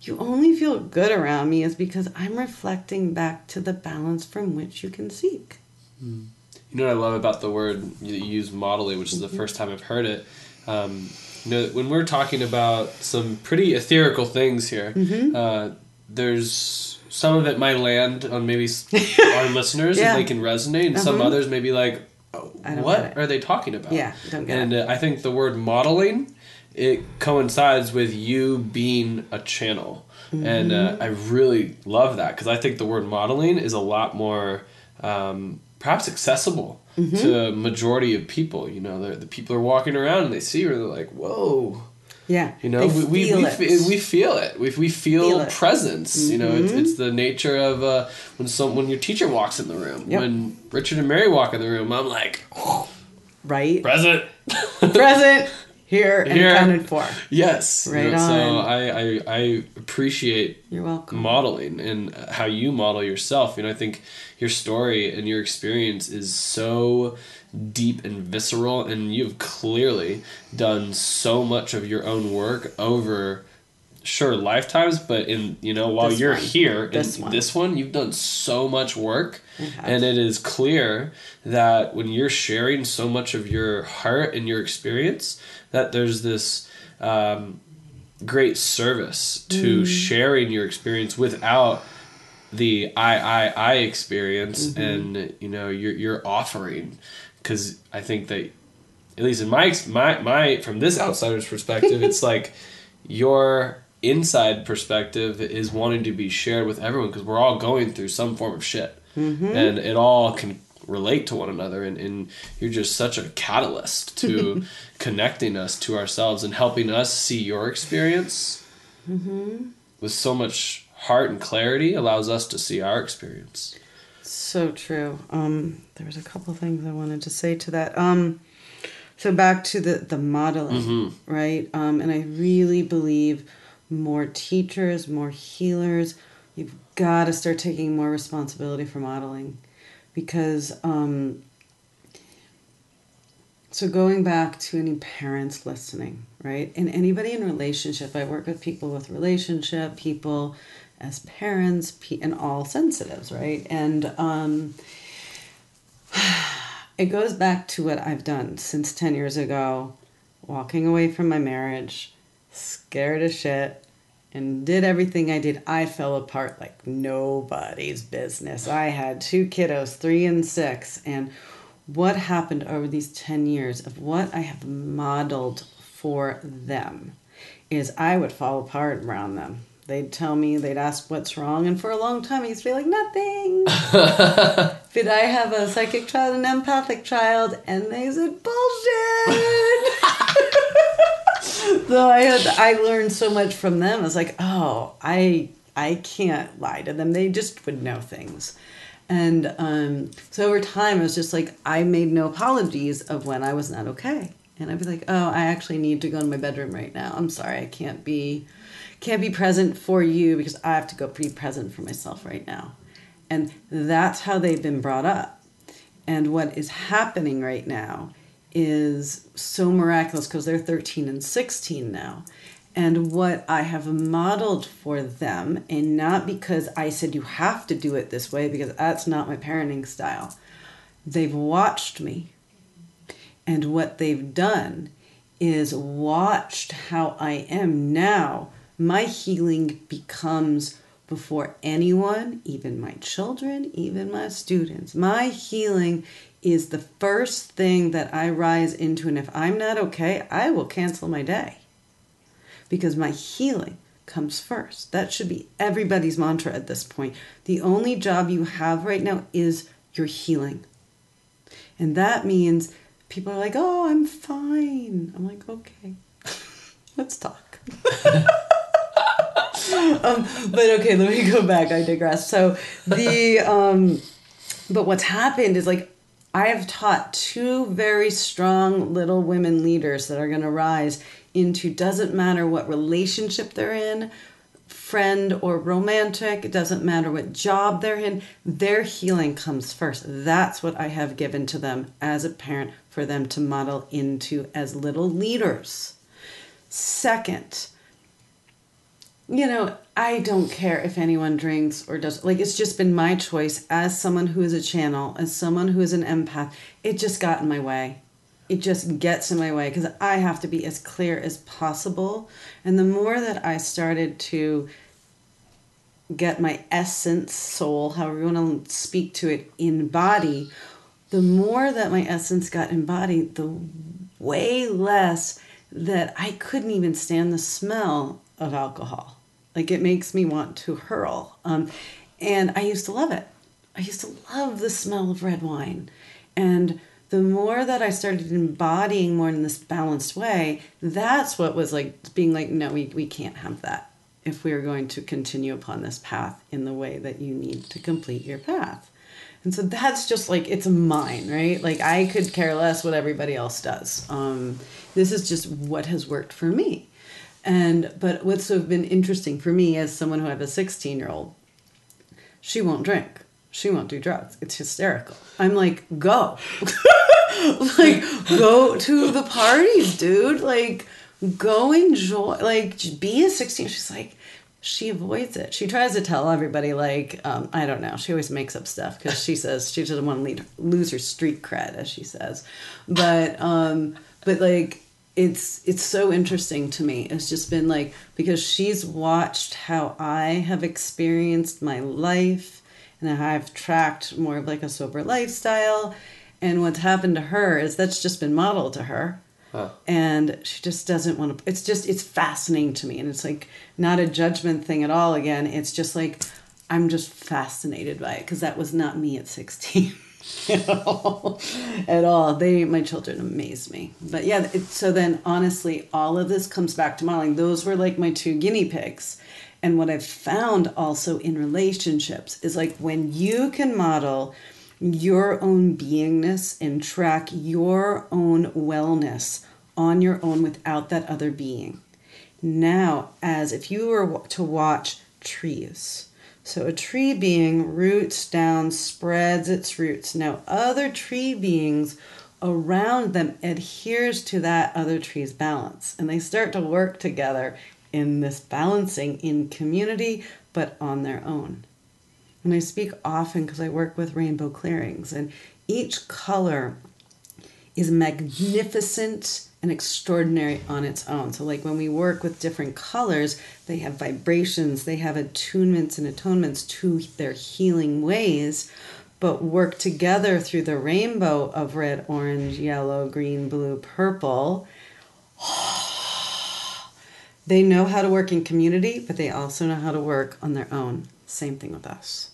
you only feel good around me is because I'm reflecting back to the balance from which you can seek. Hmm. You know what I love about the word you use modeling, which is the first time I've heard it. Um, you know, when we're talking about some pretty etherical things here, Mm-hmm. uh, there's some of it might land on maybe [laughs] our listeners Yeah. and they can resonate, and some Uh-huh. others may be like, oh, I don't get "What are they talking about?" Yeah, don't get and it. uh, I think the word modeling it coincides with you being a channel, and uh, Mm-hmm. I really love that because I think the word modeling is a lot more um, perhaps accessible Mm-hmm. to a majority of people. You know, the the people are walking around and they see her, they're like, "Whoa." Yeah. You know, we, we, feel we, it. we feel it. We, we feel, Feel presence. You know, it's, it's the nature of uh, when some when your teacher walks in the room. Yep. When Richard and Mary walk in the room, I'm like, right? present. Present, [laughs] here, and Here. accounted for. yes. You Right know, So. I, I, I appreciate You're welcome. modeling and how you model yourself. You know, I think your story and your experience is so deep and visceral, and you've clearly done so much of your own work over. Sure, lifetimes, but in you know while This you're one. here in This one. this one, you've done so much work, and it is clear that when you're sharing so much of your heart and your experience, that there's this um, great service to mm. sharing your experience without the I I I experience mm-hmm. and you know you're you're offering. Because I think that at least in my my my from this outsider's perspective it's [laughs] like your inside perspective is wanting to be shared with everyone because we're all going through some form of shit. Mm-hmm. And it all can relate to one another and, and you're just such a catalyst to [laughs] connecting us to ourselves and helping us see your experience with so much heart and clarity allows us to see our experience So true. Um, there was a couple things I wanted to say to that. Um, so back to the the modeling, right? Um, and I really believe more teachers, more healers. You've got to start taking more responsibility for modeling, because. Um, so going back to any parents listening, right? And anybody in relationship, I work with people with relationship, people as parents, and all sensitives, right? And um, [sighs] it goes back to what I've done since 10 years ago, walking away from my marriage, scared as shit, and did everything I did. I fell apart like nobody's business. I had two kiddos, three and six, and what happened over these 10 years of what I have modeled for them is I would fall apart around them. They'd tell me, they'd ask what's wrong, and for a long time I used to be like, nothing. [laughs] Did I have a psychic child, an empathic child? And they said, bullshit. [laughs] [laughs] so I had, I learned so much from them. I was like, oh, I I can't lie to them. They just would know things. And um, so over time, I was just like, I made no apologies of when I was not okay. And I'd be like, oh, I actually need to go in my bedroom right now. I'm sorry, I can't be, can't be present for you because I have to go be present for myself right now. And that's how they've been brought up. And what is happening right now is so miraculous because they're 13 and 16 now. And what I have modeled for them, and not because I said you have to do it this way, because that's not my parenting style. They've watched me. And what they've done is watched how I am now. My healing becomes before anyone, even my children, even my students. My healing is the first thing that I rise into. And if I'm not okay, I will cancel my day because my healing comes first. That should be everybody's mantra at this point. The only job you have right now is your healing. And that means people are like, oh, I'm fine. I'm like, okay, [laughs] let's talk. [laughs] um, but okay, let me go back. I digress. So the, um, but what's happened is like, I have taught two very strong little women leaders that are going to rise into doesn't matter what relationship they're in, friend or romantic, it doesn't matter what job they're in, their healing comes first. That's what I have given to them as a parent for them to model into as little leaders. Second, you know, I don't care if anyone drinks or does like it's just been my choice as someone who is a channel, as someone who is an empath. It just got in my way it just gets in my way because I have to be as clear as possible. And the more that I started to get my essence, soul, however you want to speak to it, in body, the more that my essence got embodied, the way less that I couldn't even stand the smell of alcohol. Like it makes me want to hurl. Um, and I used to love it. I used to love the smell of red wine. And the more that I started embodying more in this balanced way, that's what was like being like, no, we, we can't have that if we are going to continue upon this path in the way that you need to complete your path. And so that's just like, it's mine, right? Like I could care less what everybody else does. Um, this is just what has worked for me. And, but what's so been interesting for me as someone who have a 16 year old, she won't drink she won't do drugs. It's hysterical. I'm like, go. [laughs] like, go to the parties, dude. Like, go enjoy. Like, be a 16. She's like, she avoids it. She tries to tell everybody, like, um, I don't know. She always makes up stuff because she says she doesn't want to lose her street cred, as she says. But, um, but like, it's it's so interesting to me. It's just been like because she's watched how I have experienced my life and how I've tracked more of like a sober lifestyle. And what's happened to her is that's just been modeled to her. Huh. And she just doesn't want to. It's just, it's fascinating to me. And it's like not a judgment thing at all. Again, it's just like, I'm just fascinated by it because that was not me at 16. [laughs] [laughs] at all. They, my children amaze me. But yeah, it, so then honestly, all of this comes back to modeling. Those were like my two guinea pigs. And what I've found also in relationships is like when you can model your own beingness and track your own wellness on your own without that other being. Now, as if you were to watch trees. So a tree being roots down, spreads its roots. Now, other tree beings around them adheres to that other tree's balance and they start to work together in this balancing in community, but on their own. And I speak often because I work with rainbow clearings, and each color is magnificent and extraordinary on its own. So, like when we work with different colors, they have vibrations, they have attunements and atonements to their healing ways, but work together through the rainbow of red, orange, yellow, green, blue, purple. [sighs] They know how to work in community, but they also know how to work on their own. Same thing with us.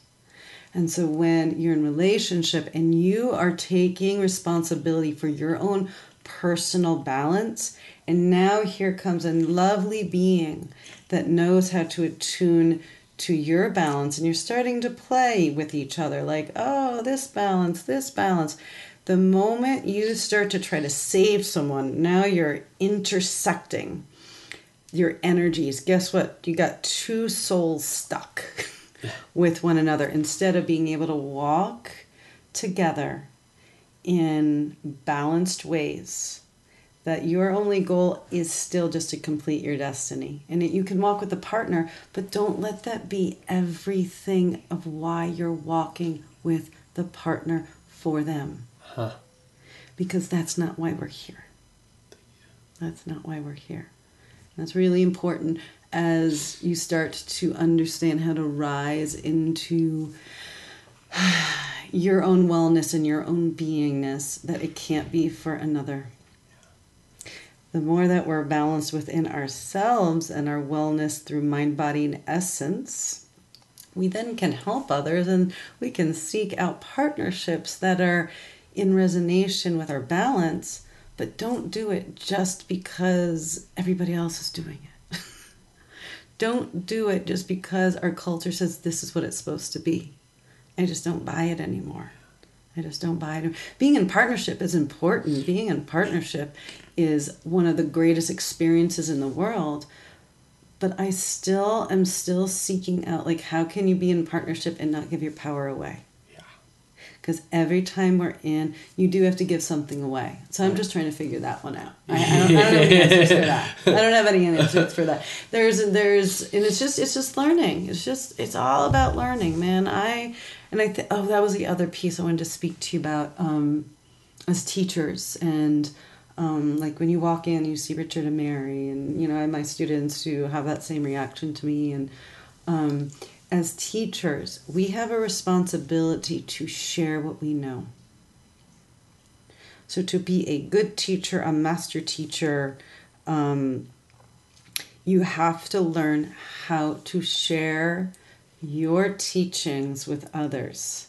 And so when you're in relationship and you are taking responsibility for your own personal balance, and now here comes a lovely being that knows how to attune to your balance, and you're starting to play with each other like, oh, this balance, this balance. The moment you start to try to save someone, now you're intersecting your energies, guess what? You got two souls stuck [laughs] with one another instead of being able to walk together in balanced ways. That your only goal is still just to complete your destiny. And it, you can walk with a partner, but don't let that be everything of why you're walking with the partner for them. Huh. Because that's not why we're here. That's not why we're here. That's really important as you start to understand how to rise into your own wellness and your own beingness, that it can't be for another. The more that we're balanced within ourselves and our wellness through mind, body, and essence, we then can help others and we can seek out partnerships that are in resonance with our balance, but don't do it just because everybody else is doing it. [laughs] don't do it just because our culture says this is what it's supposed to be. I just don't buy it anymore. I just don't buy it. Being in partnership is important. Being in partnership is one of the greatest experiences in the world. But I still am still seeking out like how can you be in partnership and not give your power away? because every time we're in, you do have to give something away. So I'm just trying to figure that one out. I, I, don't, I don't, have any answers for that. I don't have any answers for that. There's there's and it's just it's just learning. It's just it's all about learning, man. I and I th- oh that was the other piece I wanted to speak to you about um, as teachers and. Um, like when you walk in, you see Richard and Mary, and you know, I have my students who have that same reaction to me, and um, as teachers, we have a responsibility to share what we know. So, to be a good teacher, a master teacher, um, you have to learn how to share your teachings with others.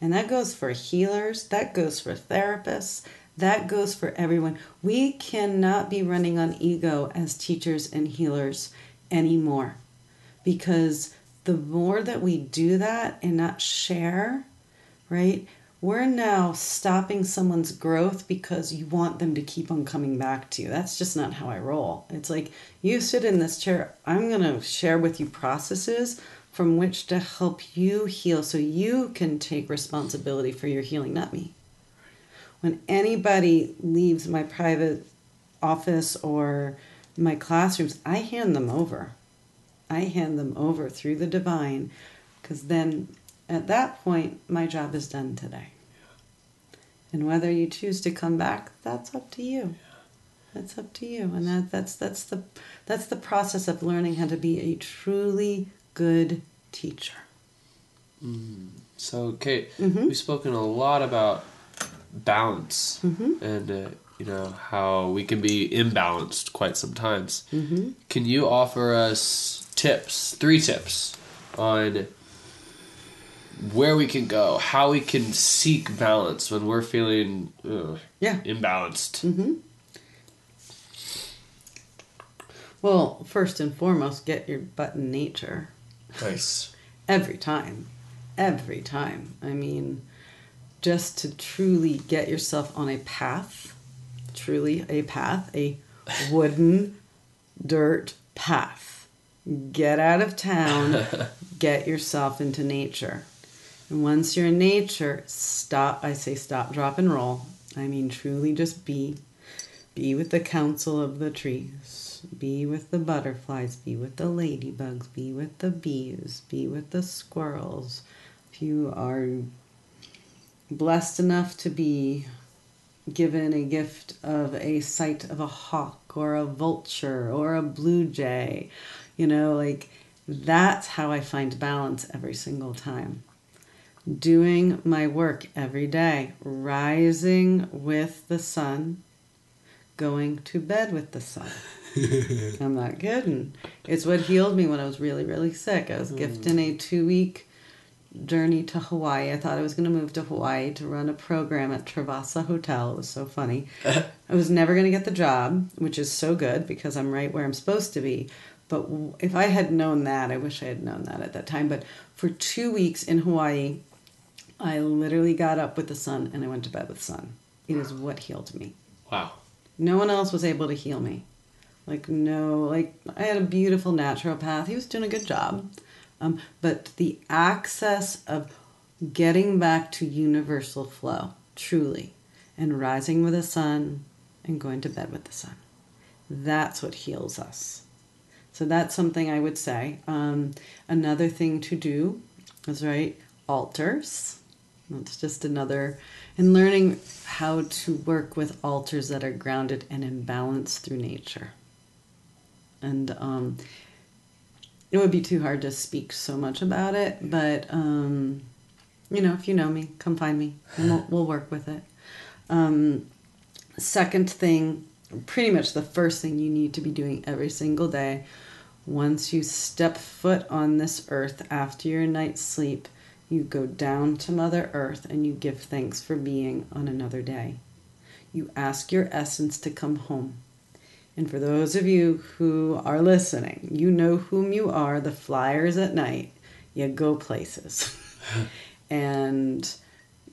And that goes for healers, that goes for therapists, that goes for everyone. We cannot be running on ego as teachers and healers anymore because the more that we do that and not share, right? We're now stopping someone's growth because you want them to keep on coming back to you. That's just not how I roll. It's like you sit in this chair, I'm going to share with you processes from which to help you heal so you can take responsibility for your healing, not me. When anybody leaves my private office or my classrooms, I hand them over. I hand them over through the divine because then at that point, my job is done today. And whether you choose to come back, that's up to you. That's up to you. And that, that's, that's, the, that's the process of learning how to be a truly good teacher. Mm. So, Kate, mm-hmm. we've spoken a lot about balance mm-hmm. and uh, you know how we can be imbalanced quite sometimes. Mm-hmm. Can you offer us tips, three tips on where we can go, how we can seek balance when we're feeling uh, yeah imbalanced. Mm-hmm. Well, first and foremost, get your butt in nature. Nice. Every time, every time. I mean, just to truly get yourself on a path, truly a path, a [laughs] wooden dirt path get out of town, [laughs] get yourself into nature. And once you're in nature, stop. I say stop, drop, and roll. I mean, truly just be. Be with the council of the trees. Be with the butterflies. Be with the ladybugs. Be with the bees. Be with the squirrels. If you are blessed enough to be given a gift of a sight of a hawk or a vulture or a blue jay you know, like that's how I find balance every single time. Doing my work every day, rising with the sun, going to bed with the sun. [laughs] I'm not kidding. It's what healed me when I was really, really sick. I was mm. gifted a two week journey to Hawaii. I thought I was going to move to Hawaii to run a program at Travaasa Hotel. It was so funny. [laughs] I was never going to get the job, which is so good because I'm right where I'm supposed to be. But if I had known that, I wish I had known that at that time. But for two weeks in Hawaii, I literally got up with the sun and I went to bed with the sun. It is what healed me. Wow. No one else was able to heal me. Like, no, like, I had a beautiful naturopath. He was doing a good job. Um, but the access of getting back to universal flow, truly, and rising with the sun and going to bed with the sun, that's what heals us. So that's something I would say. Um, another thing to do is right altars. That's just another, and learning how to work with altars that are grounded and in balance through nature. And um, it would be too hard to speak so much about it, but um, you know, if you know me, come find me, and we'll, we'll work with it. Um, second thing, pretty much the first thing you need to be doing every single day, once you step foot on this earth after your night's sleep, you go down to Mother Earth and you give thanks for being on another day. You ask your essence to come home. And for those of you who are listening, you know whom you are, the flyers at night. You go places. [laughs] and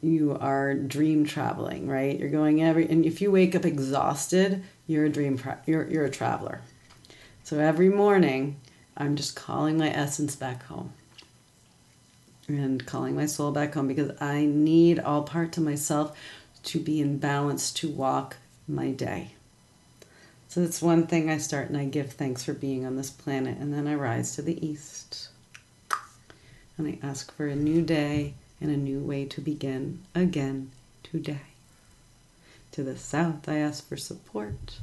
you are dream traveling, right? You're going every and if you wake up exhausted, you're a dream you're you're a traveler. So every morning, I'm just calling my essence back home. And calling my soul back home because I need all parts of myself to be in balance to walk my day. So that's one thing I start and I give thanks for being on this planet. And then I rise to the east. And I ask for a new day and a new way to begin again today. To the south, I ask for support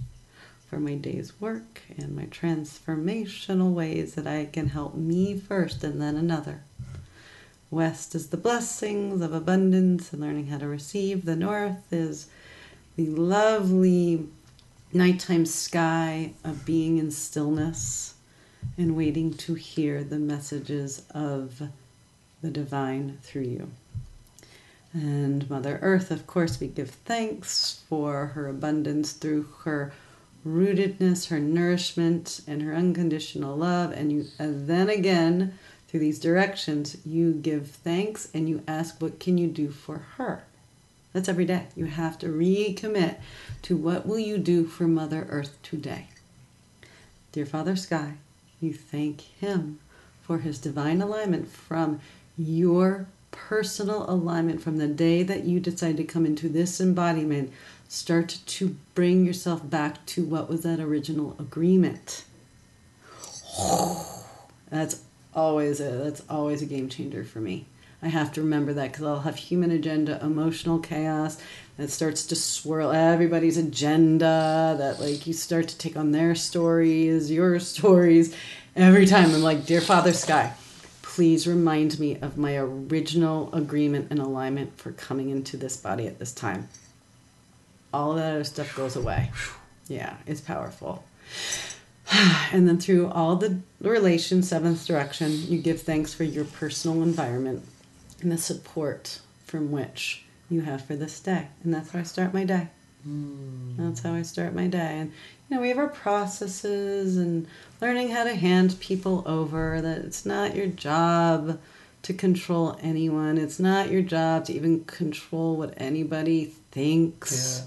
for my day's work and my transformational ways that I can help me first and then another. West is the blessings of abundance and learning how to receive. The north is the lovely nighttime sky of being in stillness and waiting to hear the messages of the divine through you. And Mother Earth, of course, we give thanks for her abundance through her rootedness, her nourishment, and her unconditional love. And you, and then again, through these directions, you give thanks and you ask, what can you do for her? That's every day. You have to recommit to what will you do for Mother Earth today. Dear Father Sky, you thank him for his divine alignment from your personal alignment from the day that you decide to come into this embodiment start to bring yourself back to what was that original agreement that's always a that's always a game changer for me i have to remember that because i'll have human agenda emotional chaos that starts to swirl everybody's agenda that like you start to take on their stories your stories every time i'm like dear father sky please remind me of my original agreement and alignment for coming into this body at this time. All that other stuff goes away. Yeah, it's powerful. [sighs] And then through all the relations, seventh direction, you give thanks for your personal environment and the support from which you have for this day. And that's how I start my day. Mm. That's how I start my day. And you know, we have our processes and learning how to hand people over, that it's not your job to control anyone. It's not your job to even control what anybody thinks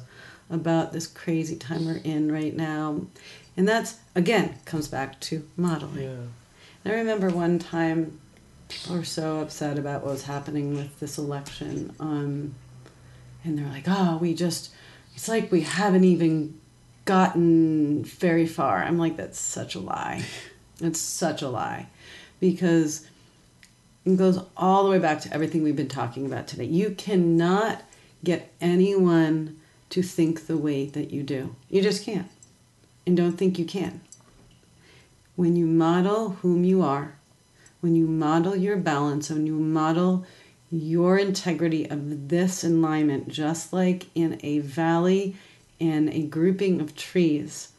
yeah. about this crazy time we're in right now. And that's, again, comes back to modeling. Yeah. I remember one time were so upset about what was happening with this election. Um, and they're like, oh, we just, it's like we haven't even gotten very far. I'm like, that's such a lie. It's such a lie. Because it goes all the way back to everything we've been talking about today. You cannot get anyone to think the way that you do. You just can't. And don't think you can. When you model whom you are, when you model your balance, when you model your integrity of this alignment, just like in a valley in a grouping of trees,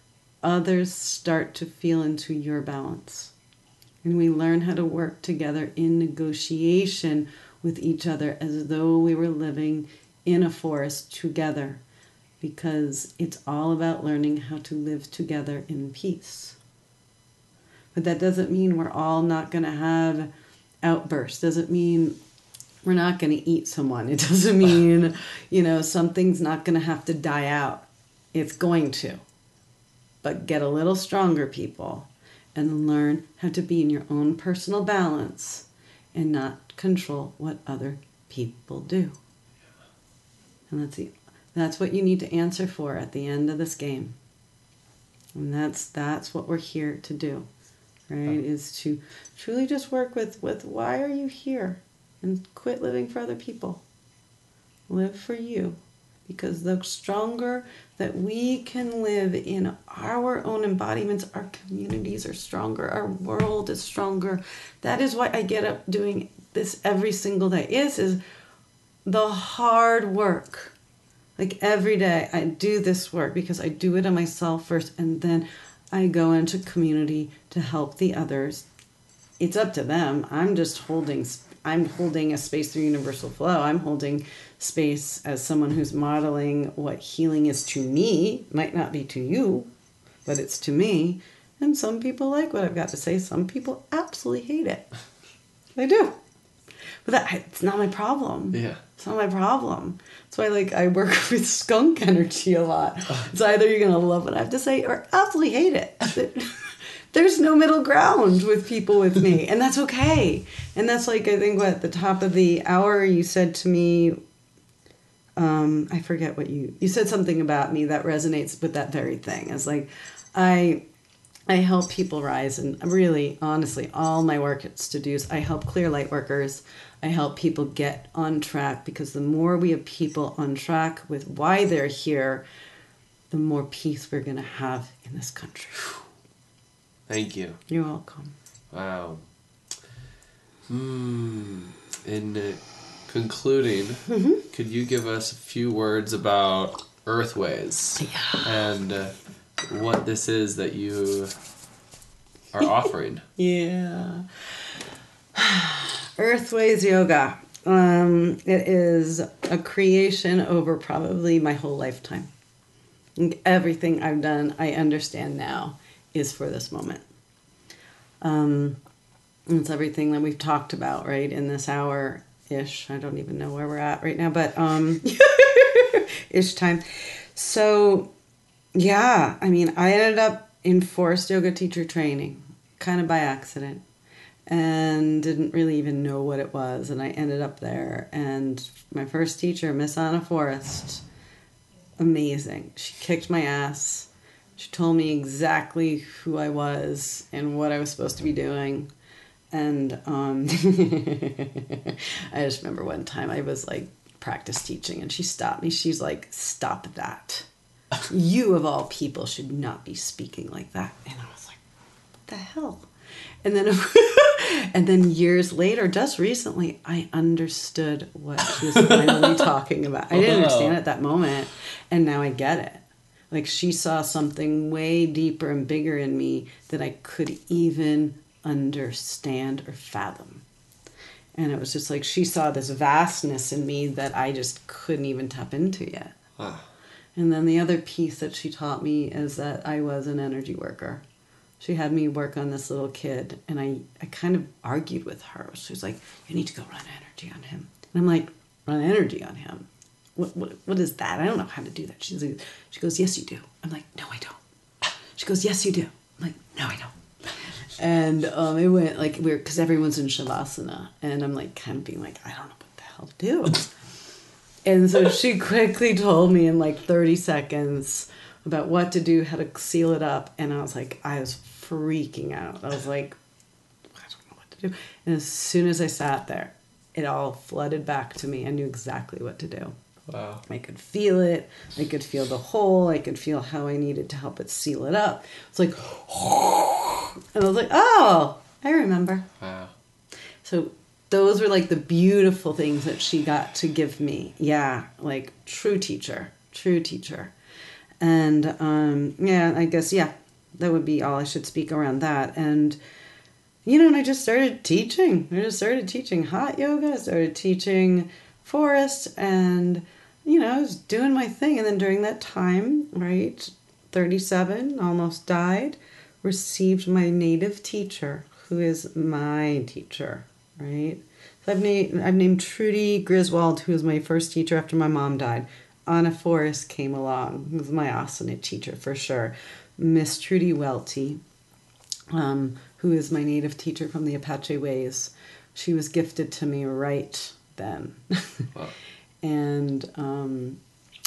others start to feel into your balance. And we learn how to work together in negotiation with each other as though we were living in a forest together because it's all about learning how to live together in peace. But that doesn't mean we're all not going to have outbursts. Doesn't mean we're not going to eat someone. It doesn't [laughs] mean, you know, something's not going to have to die out. It's going to. But get a little stronger, people, and learn how to be in your own personal balance and not control what other people do. And that's the, that's what you need to answer for at the end of this game. And that's that's what we're here to do. Right? Is to truly just work with with why are you here? And quit living for other people. Live for you because the stronger that we can live in our own embodiments, our communities are stronger, our world is stronger. That is why I get up doing this every single day. Is is the hard work. Like every day I do this work because I do it on myself first and then I go into community to help the others. It's up to them. I'm just holding I'm holding a space through universal flow. I'm holding space as someone who's modeling what healing is to me. Might not be to you, but it's to me. And some people like what I've got to say. Some people absolutely hate it. [laughs] They do. But that, it's not my problem. Yeah. It's not my problem. That's why like I work [laughs] with skunk energy a lot. It's either you're gonna love what I have to say or absolutely hate it. [laughs] There's no middle ground with people with me, [laughs] and that's okay. And that's like I think what at the top of the hour you said to me. Um, I forget what you you said something about me that resonates with that very thing. It's like I I help people rise, and really, honestly, all my work is to do is I help clear light workers. I help people get on track because the more we have people on track with why they're here, the more peace we're going to have in this country. Thank you. You're welcome. Wow. Hmm. In uh, concluding, Mm-hmm. could you give us a few words about Earthways and uh, what this is that you are [laughs] offering? Yeah. [sighs] Earthways Yoga. Um, it is a creation over probably my whole lifetime. Everything I've done, I understand now, is for this moment. Um, it's everything that we've talked about, right, in this hour ish. I don't even know where we're at right now, but um, [laughs] [laughs] ish time. So, yeah, I mean, I ended up in Forrest yoga teacher training kind of by accident and didn't really even know what it was. And I ended up there. And my first teacher, Miss Anna Forrest, amazing. She kicked my ass. She told me exactly who I was and what I was supposed to be doing. And um, [laughs] I just remember one time I was like practice teaching and she stopped me. She's like, Stop that. You, of all people, should not be speaking like that. And I was like, What the hell? And then, [laughs] and then years later, just recently, I understood what she was finally [laughs] talking about. I didn't understand it at that moment, and now I get it. Like she saw something way deeper and bigger in me that I could even understand or fathom. And it was just like she saw this vastness in me that I just couldn't even tap into yet. And then the other piece that she taught me is that I was an energy worker. She had me work on this little kid, and I, I kind of argued with her. She was like, You need to go run energy on him. And I'm like, Run energy on him? What, what, what is that? I don't know how to do that. She's like, she goes, Yes, you do. I'm like, No, I don't. She goes, Yes, you do. I'm like, No, I don't. And um, it went like weird because everyone's in Shavasana, and I'm like, kind of being like, I don't know what the hell to do. And so she quickly told me in like 30 seconds about what to do, how to seal it up. And I was like, I was freaking out. I was like, I don't know what to do. And as soon as I sat there, it all flooded back to me. I knew exactly what to do. Wow. I could feel it. I could feel the hole. I could feel how I needed to help it seal it up. It's like, [sighs] and I was like, oh, I remember. Wow. So those were like the beautiful things that she got to give me. Yeah, like true teacher, true teacher. And um, yeah, I guess, yeah, that would be all I should speak around that. And, you know, and I just started teaching. I just started teaching hot yoga, I started teaching Forrest, and, you know, I was doing my thing. And then during that time, right, 37, almost died, received my native teacher, who is my teacher, right? So I've named I've named Trudy Griswold, who was my first teacher after my mom died. Anna Forrest came along, who was my asana teacher for sure. Miss Trudy Welty, um, who is my native teacher from the Apache Ways. She was gifted to me right then. Wow. [laughs] and um,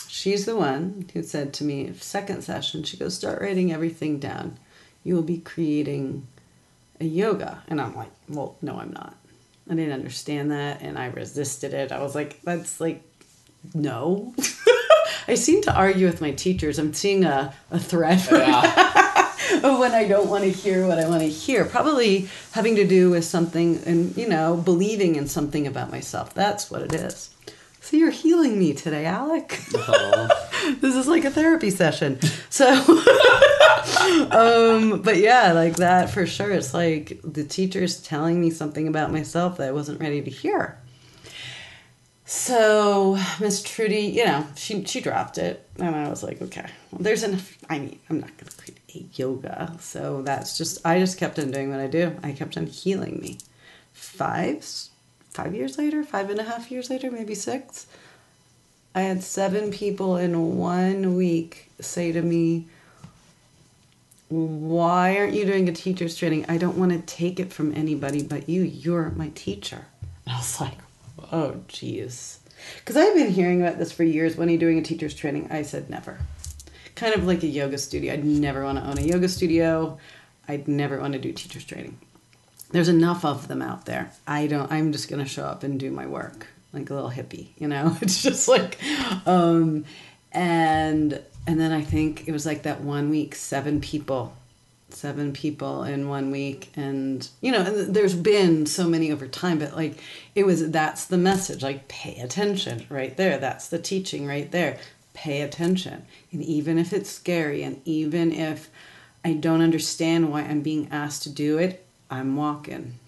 she's the one who said to me, second session, she goes, start writing everything down. You will be creating a yoga. And I'm like, well, no, I'm not. I didn't understand that and I resisted it. I was like, that's like, no. [laughs] I seem to argue with my teachers. I'm seeing a, a thread Yeah. [laughs] of when I don't want to hear what I want to hear. Probably having to do with something and, you know, believing in something about myself. That's what it is. So you're healing me today, Alec. [laughs] this is like a therapy session. So, [laughs] um, but yeah, like that for sure. It's like the teacher's telling me something about myself that I wasn't ready to hear. So Miss Trudy, you know, she she dropped it, and I was like, okay, well, there's enough. I mean, I'm not gonna create a yoga, so that's just I just kept on doing what I do. I kept on healing me. Five five years later, five and a half years later, maybe six. I had seven people in one week say to me, Why aren't you doing a teacher's training? I don't want to take it from anybody but you. You're my teacher. I was like, Oh, geez. Because I've been hearing about this for years. When are you doing a teacher's training? I said, Never. Kind of like a yoga studio. I'd never want to own a yoga studio. I'd never want to do teacher's training there's enough of them out there. I don't. I'm just gonna show up and do my work like a little hippie. You know, [laughs] it's just like, um, and and then I think it was like that one week, seven people, seven people in one week, and you know, and there's been so many over time, but like it was that's the message. Like pay attention right there. That's the teaching right there. Pay attention, and even if it's scary, and even if I don't understand why I'm being asked to do it, I'm walking.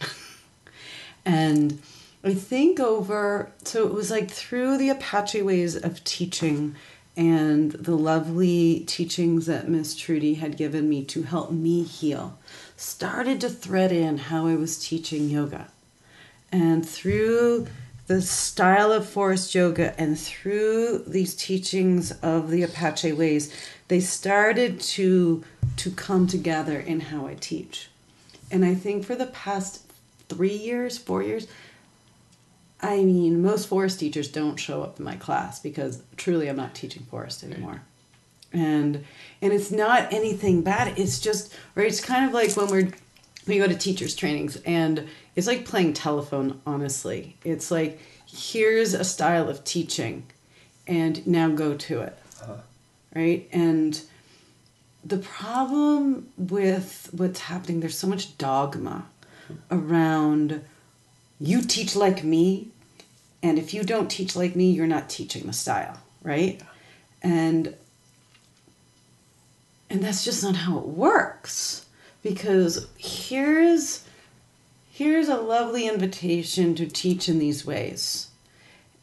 and I think over, so it was like through the Apache ways of teaching and the lovely teachings that Miss Trudy had given me to help me heal, started to thread in how I was teaching yoga. And through the style of Forrest yoga and through these teachings of the Apache ways, they started to to come together in how I teach. And I think for the past three years, four years, I mean, most Forrest teachers don't show up in my class because truly I'm not teaching Forrest anymore. And and it's not anything bad. It's just right. It's kind of like when we're we go to teachers trainings and it's like playing telephone. Honestly, it's like here's a style of teaching, and now go to it, uh-huh. right? And the problem with what's happening, there's so much dogma around you teach like me, and if you don't teach like me, you're not teaching the style, right? And and that's just not how it works because here's here's a lovely invitation to teach in these ways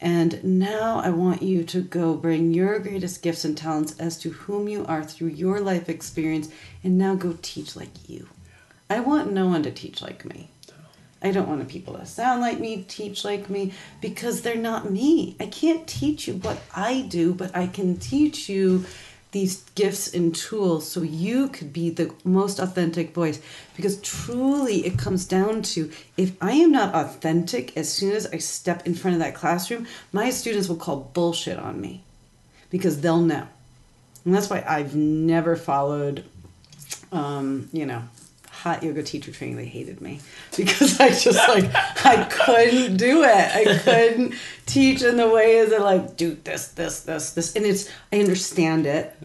and now I want you to go bring your greatest gifts and talents as to whom you are through your life experience and now go teach like you. I want no one to teach like me. I don't want people to sound like me, teach like me, because they're not me. I can't teach you what I do, but I can teach you these gifts and tools so you could be the most authentic voice. Because truly it comes down to if i am not authentic as soon as i step in front of that classroom my students will call bullshit on me. Because they'll know. And that's why i've never followed um, you know hot yoga teacher training they hated me. Because i just like i couldn't do it. I couldn't teach in the ways that like do this this this this. And it's i understand it.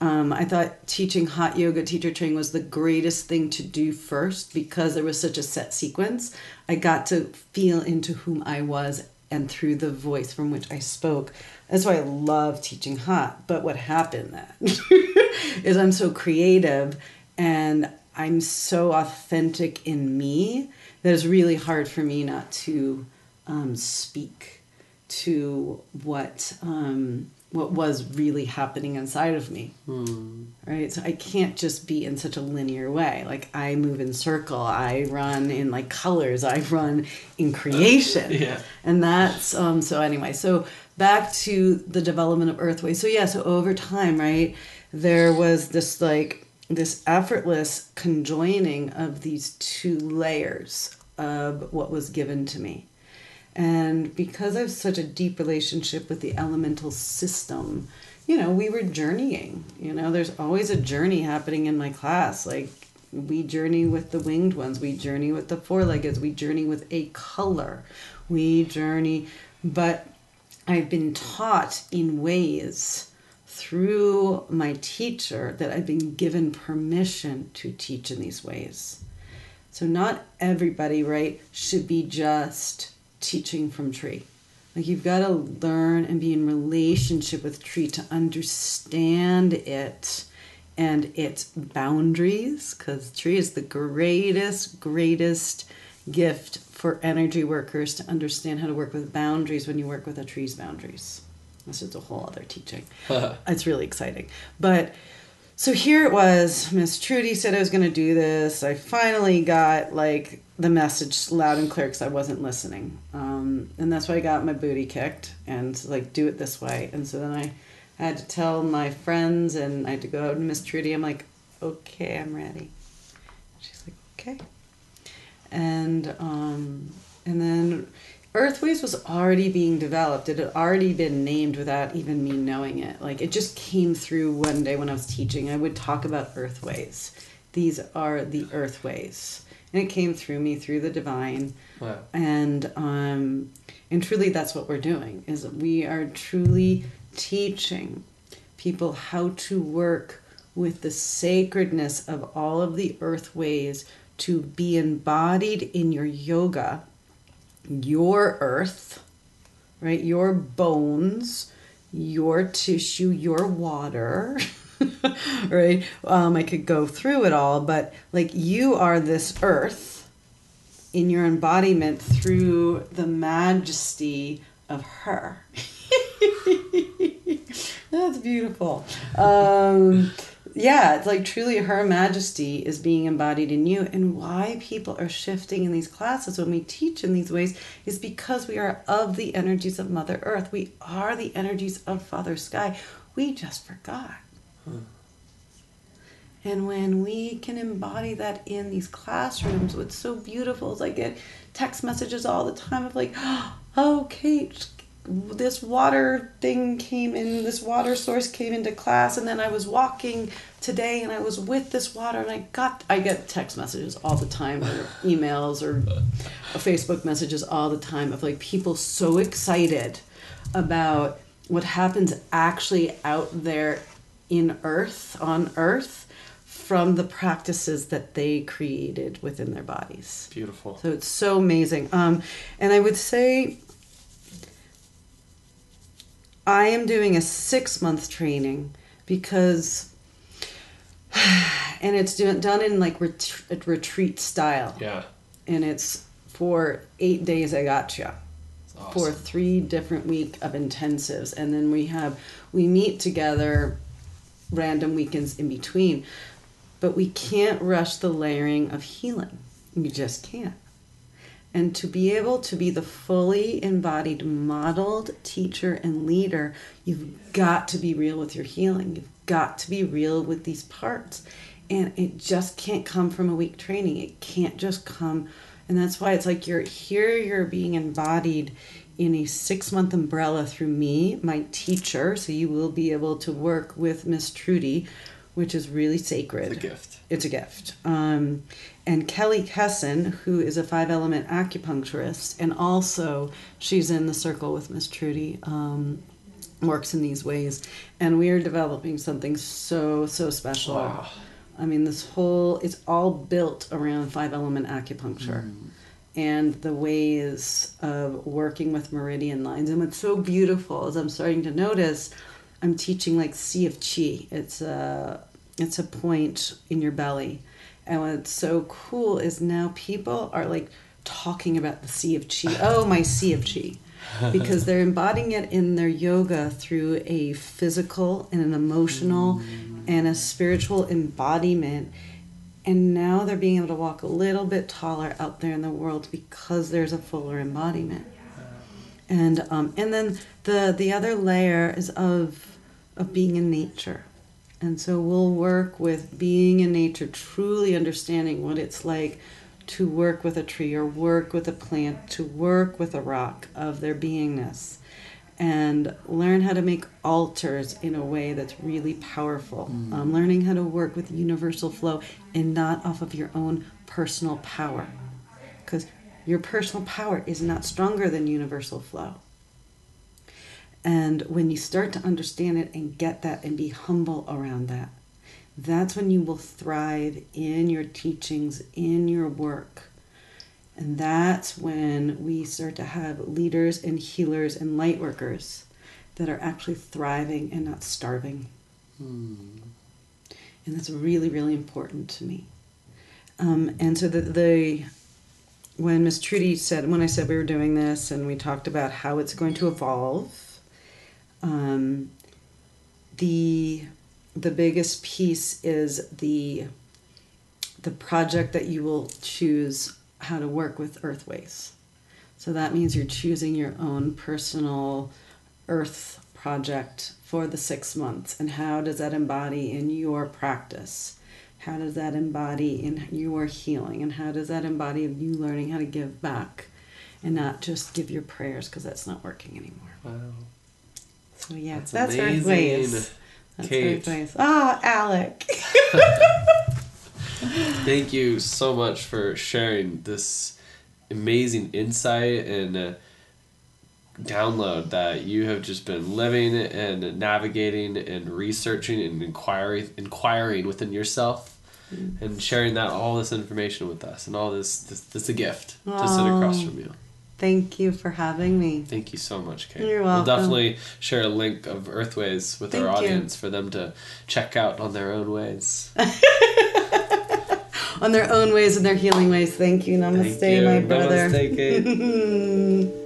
Um, i thought teaching hot yoga teacher training was the greatest thing to do first because there was such a set sequence. I got to feel into whom i was and through the voice from which i spoke. That's why i love teaching hot. But what happened then [laughs] is i'm so creative and I'm so authentic in me that it's really hard for me not to um, speak to what um, what was really happening inside of me. Hmm. Right? So I can't just be in such a linear way. Like I move in circle, I run in like colors, I run in creation. [laughs] yeah. And that's um so anyway, so back to the development of Earthway. So yeah, so over time, right, there was this like this effortless conjoining of these two layers of what was given to me. And because I have such a deep relationship with the elemental system, you know, we were journeying. You know, there's always a journey happening in my class. Like, we journey with the winged ones, we journey with the four leggeds, we journey with a color, we journey. But I've been taught in ways through my teacher that I've been given permission to teach in these ways. So not everybody, right, should be just teaching from tree. Like you've got to learn and be in relationship with tree to understand it and its boundaries because tree is the greatest greatest gift for energy workers to understand how to work with boundaries when you work with a tree's boundaries. This is a whole other teaching. [laughs] it's really exciting. But so here it was. Miss Trudy said I was going to do this. I finally got like the message loud and clear because I wasn't listening. Um, and that's why I got my booty kicked and like do it this way. And so then I had to tell my friends and I had to go out to Miss Trudy. I'm like, okay, I'm ready. She's like, okay. And um, and then Earthways was already being developed. It had already been named without even me knowing it. Like it just came through one day when I was teaching. I would talk about Earthways. These are the Earthways. And it came through me through the divine. Wow. And um and truly that's what we're doing is we are truly teaching people how to work with the sacredness of all of the earth ways to be embodied in your yoga your earth, right? Your bones, your tissue, your water, [laughs] right? Um, I could go through it all, but like you are this earth in your embodiment through the majesty of her. [laughs] That's beautiful. Um, [laughs] yeah, it's like truly her majesty is being embodied in you. And why people are shifting in these classes when we teach in these ways is because we are of the energies of Mother Earth. We are the energies of Father Sky. We just forgot. Hmm. And when we can embody that in these classrooms, what's so beautiful is I get text messages all the time of like, [gasps] oh, Kate, this water thing came in, this water source came into class, and then I was walking today and I was with this water, and I got, I get text messages all the time, or [laughs] emails, or Facebook messages all the time of like people so excited about what happens actually out there in Earth, on Earth, from the practices that they created within their bodies. Beautiful. So it's so amazing. Um, and I would say I am doing a six month training because, [sighs] and it's done in like ret- retreat style. Yeah. And it's for eight days. I gotcha. you. For three different week of intensives, and then we have we meet together, random weekends in between, but we can't rush the layering of healing. You just can't. And to be able to be the fully embodied, modeled teacher and leader, you've got to be real with your healing. You've got to be real with these parts. And it just can't come from a week training. It can't just come. And that's why it's like you're here, you're being embodied in a six month umbrella through me, my teacher. So you will be able to work with Miss Trudy, which is really sacred It's a gift. it's a gift. Um, and Kelly Kesson, who is a five element acupuncturist, and also she's in the circle with Miss Trudy, um, works in these ways. And we are developing something so, so special. Wow. I mean, this whole, it's all built around five element acupuncture and the ways of working with meridian lines. And what's so beautiful is I'm starting to notice I'm teaching like Sea of Chi. It's a, it's a point in your belly. And what's so cool is now people are like talking about the Sea of Chi. Oh, my Sea of Chi. [laughs] Because they're embodying it in their yoga through a physical and an emotional and a spiritual embodiment. And now they're being able to walk a little bit taller out there in the world because there's a fuller embodiment. And um, and then the the other layer is of of being in nature and so we'll work with being in nature truly understanding what it's like to work with a tree or work with a plant to work with a rock of their beingness and learn how to make altars in a way that's really powerful. Um, learning how to work with universal flow and not off of your own personal power. Because your personal power is not stronger than universal flow. And when you start to understand it and get that and be humble around that, that's when you will thrive in your teachings, in your work. And that's when we start to have leaders and healers and light workers that are actually thriving and not starving. Hmm. And that's really, really important to me. Um, and so the, the when Miss Trudy said, when I said we were doing this and we talked about how it's going to evolve, um, the the biggest piece is the the project that you will choose how to work with earthways. So that means you're choosing your own personal earth project for the six months. And how does that embody in your practice? How does that embody in your healing? And how does that embody you learning how to give back and not just give your prayers because that's not working anymore? Wow so yeah that's, that's earth ways that's Kate. earth ways oh alec. [laughs] Thank you so much for sharing this amazing insight and uh, download that you have just been living and navigating and researching and inquiring inquiring within yourself mm. and sharing that all this information with us and all this this, this a gift oh, to sit across from you thank you for having me thank you so much kate You're welcome. we'll definitely share a link of earthways with thank our audience you. for them to check out on their own ways [laughs] on their own ways and their healing ways thank you namaste thank you. my brother namaste, [laughs]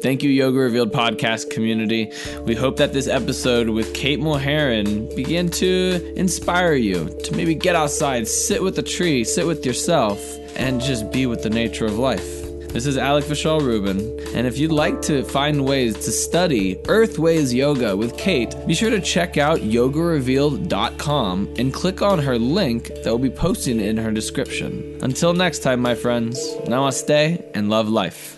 Thank you, Yoga Revealed podcast community. We hope that this episode with Kate Mulheron began to inspire you to maybe get outside, sit with a tree, sit with yourself, and just be with the nature of life. This is Alec Vishal Rubin, and if you'd like to find ways to study Earthways Yoga with Kate, be sure to check out yogarevealed.com and click on her link that will be posted in her description. Until next time, my friends, namaste and love life.